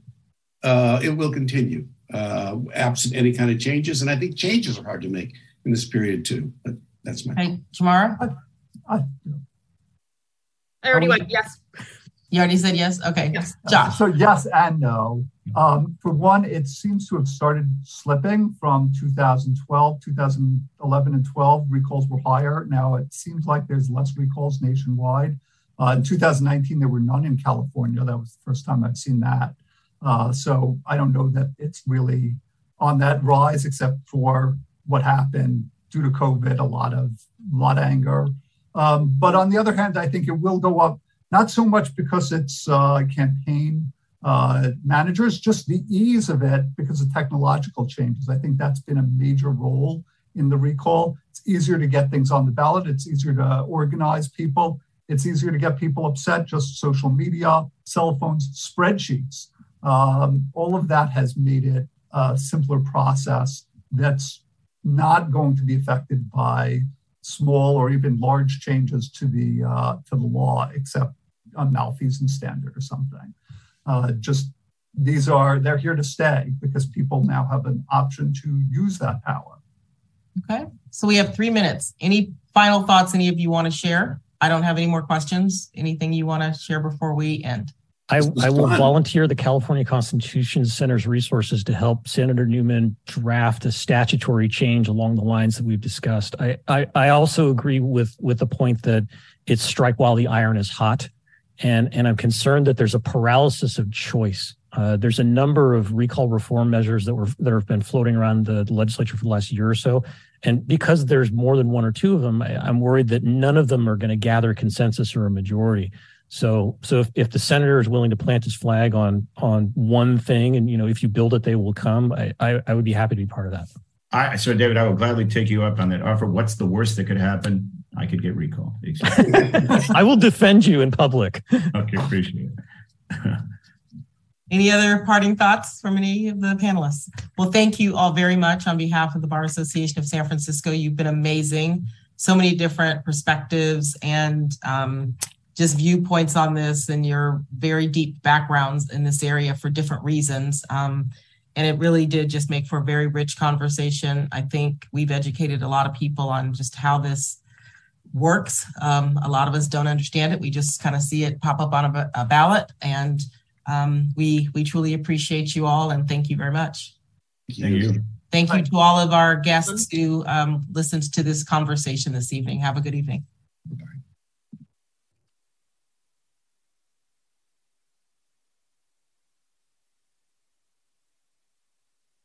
uh, it will continue uh, absent any kind of changes. And I think changes are hard to make in this period too. But that's my. Hey, Tamara? I, I, I already went yes. You already said yes? Okay. Yes. Josh? So yes and no. Um, for one, it seems to have started slipping from 2012, 2011 and 12. Recalls were higher. Now it seems like there's less recalls nationwide. Uh, in 2019, there were none in California. That was the first time I've seen that. Uh, so I don't know that it's really on that rise, except for what happened due to COVID, a lot of a lot of anger. Um, but on the other hand, I think it will go up, not so much because it's uh, campaign uh, managers, just the ease of it because of technological changes. I think that's been a major role in the recall. It's easier to get things on the ballot. It's easier to organize people. It's easier to get people upset, just social media, cell phones, spreadsheets. Um, all of that has made it a simpler process that's not going to be affected by small or even large changes to the uh, to the law, except a malfeasance and standard or something. Uh, just these are they're here to stay because people now have an option to use that power. Okay, so we have three minutes. Any final thoughts any of you want to share? I don't have any more questions. Anything you want to share before we end? I, I will volunteer the California Constitution Center's resources to help Senator Newman draft a statutory change along the lines that we've discussed. I, I, I also agree with with the point that it's strike while the iron is hot, and and I'm concerned that there's a paralysis of choice. Uh, there's a number of recall reform measures that were that have been floating around the legislature for the last year or so, and because there's more than one or two of them, I, I'm worried that none of them are going to gather consensus or a majority. So, so if, if the senator is willing to plant his flag on on one thing, and you know, if you build it, they will come. I, I, I would be happy to be part of that. I, so, David, I will gladly take you up on that offer. What's the worst that could happen? I could get recalled. *laughs* I will defend you in public. okay, appreciate it. *laughs* Any other parting thoughts from any of the panelists? Well, thank you all very much on behalf of the Bar Association of San Francisco. You've been amazing. So many different perspectives and um, just viewpoints on this and your very deep backgrounds in this area for different reasons. Um, and it really did just make for a very rich conversation. I think we've educated a lot of people on just how this works. Um, a lot of us don't understand it. We just kind of see it pop up on a, a ballot, and um, we we truly appreciate you all and thank you very much. Thank you. Thank you to all of our guests who um, listened to this conversation this evening. Have a good evening.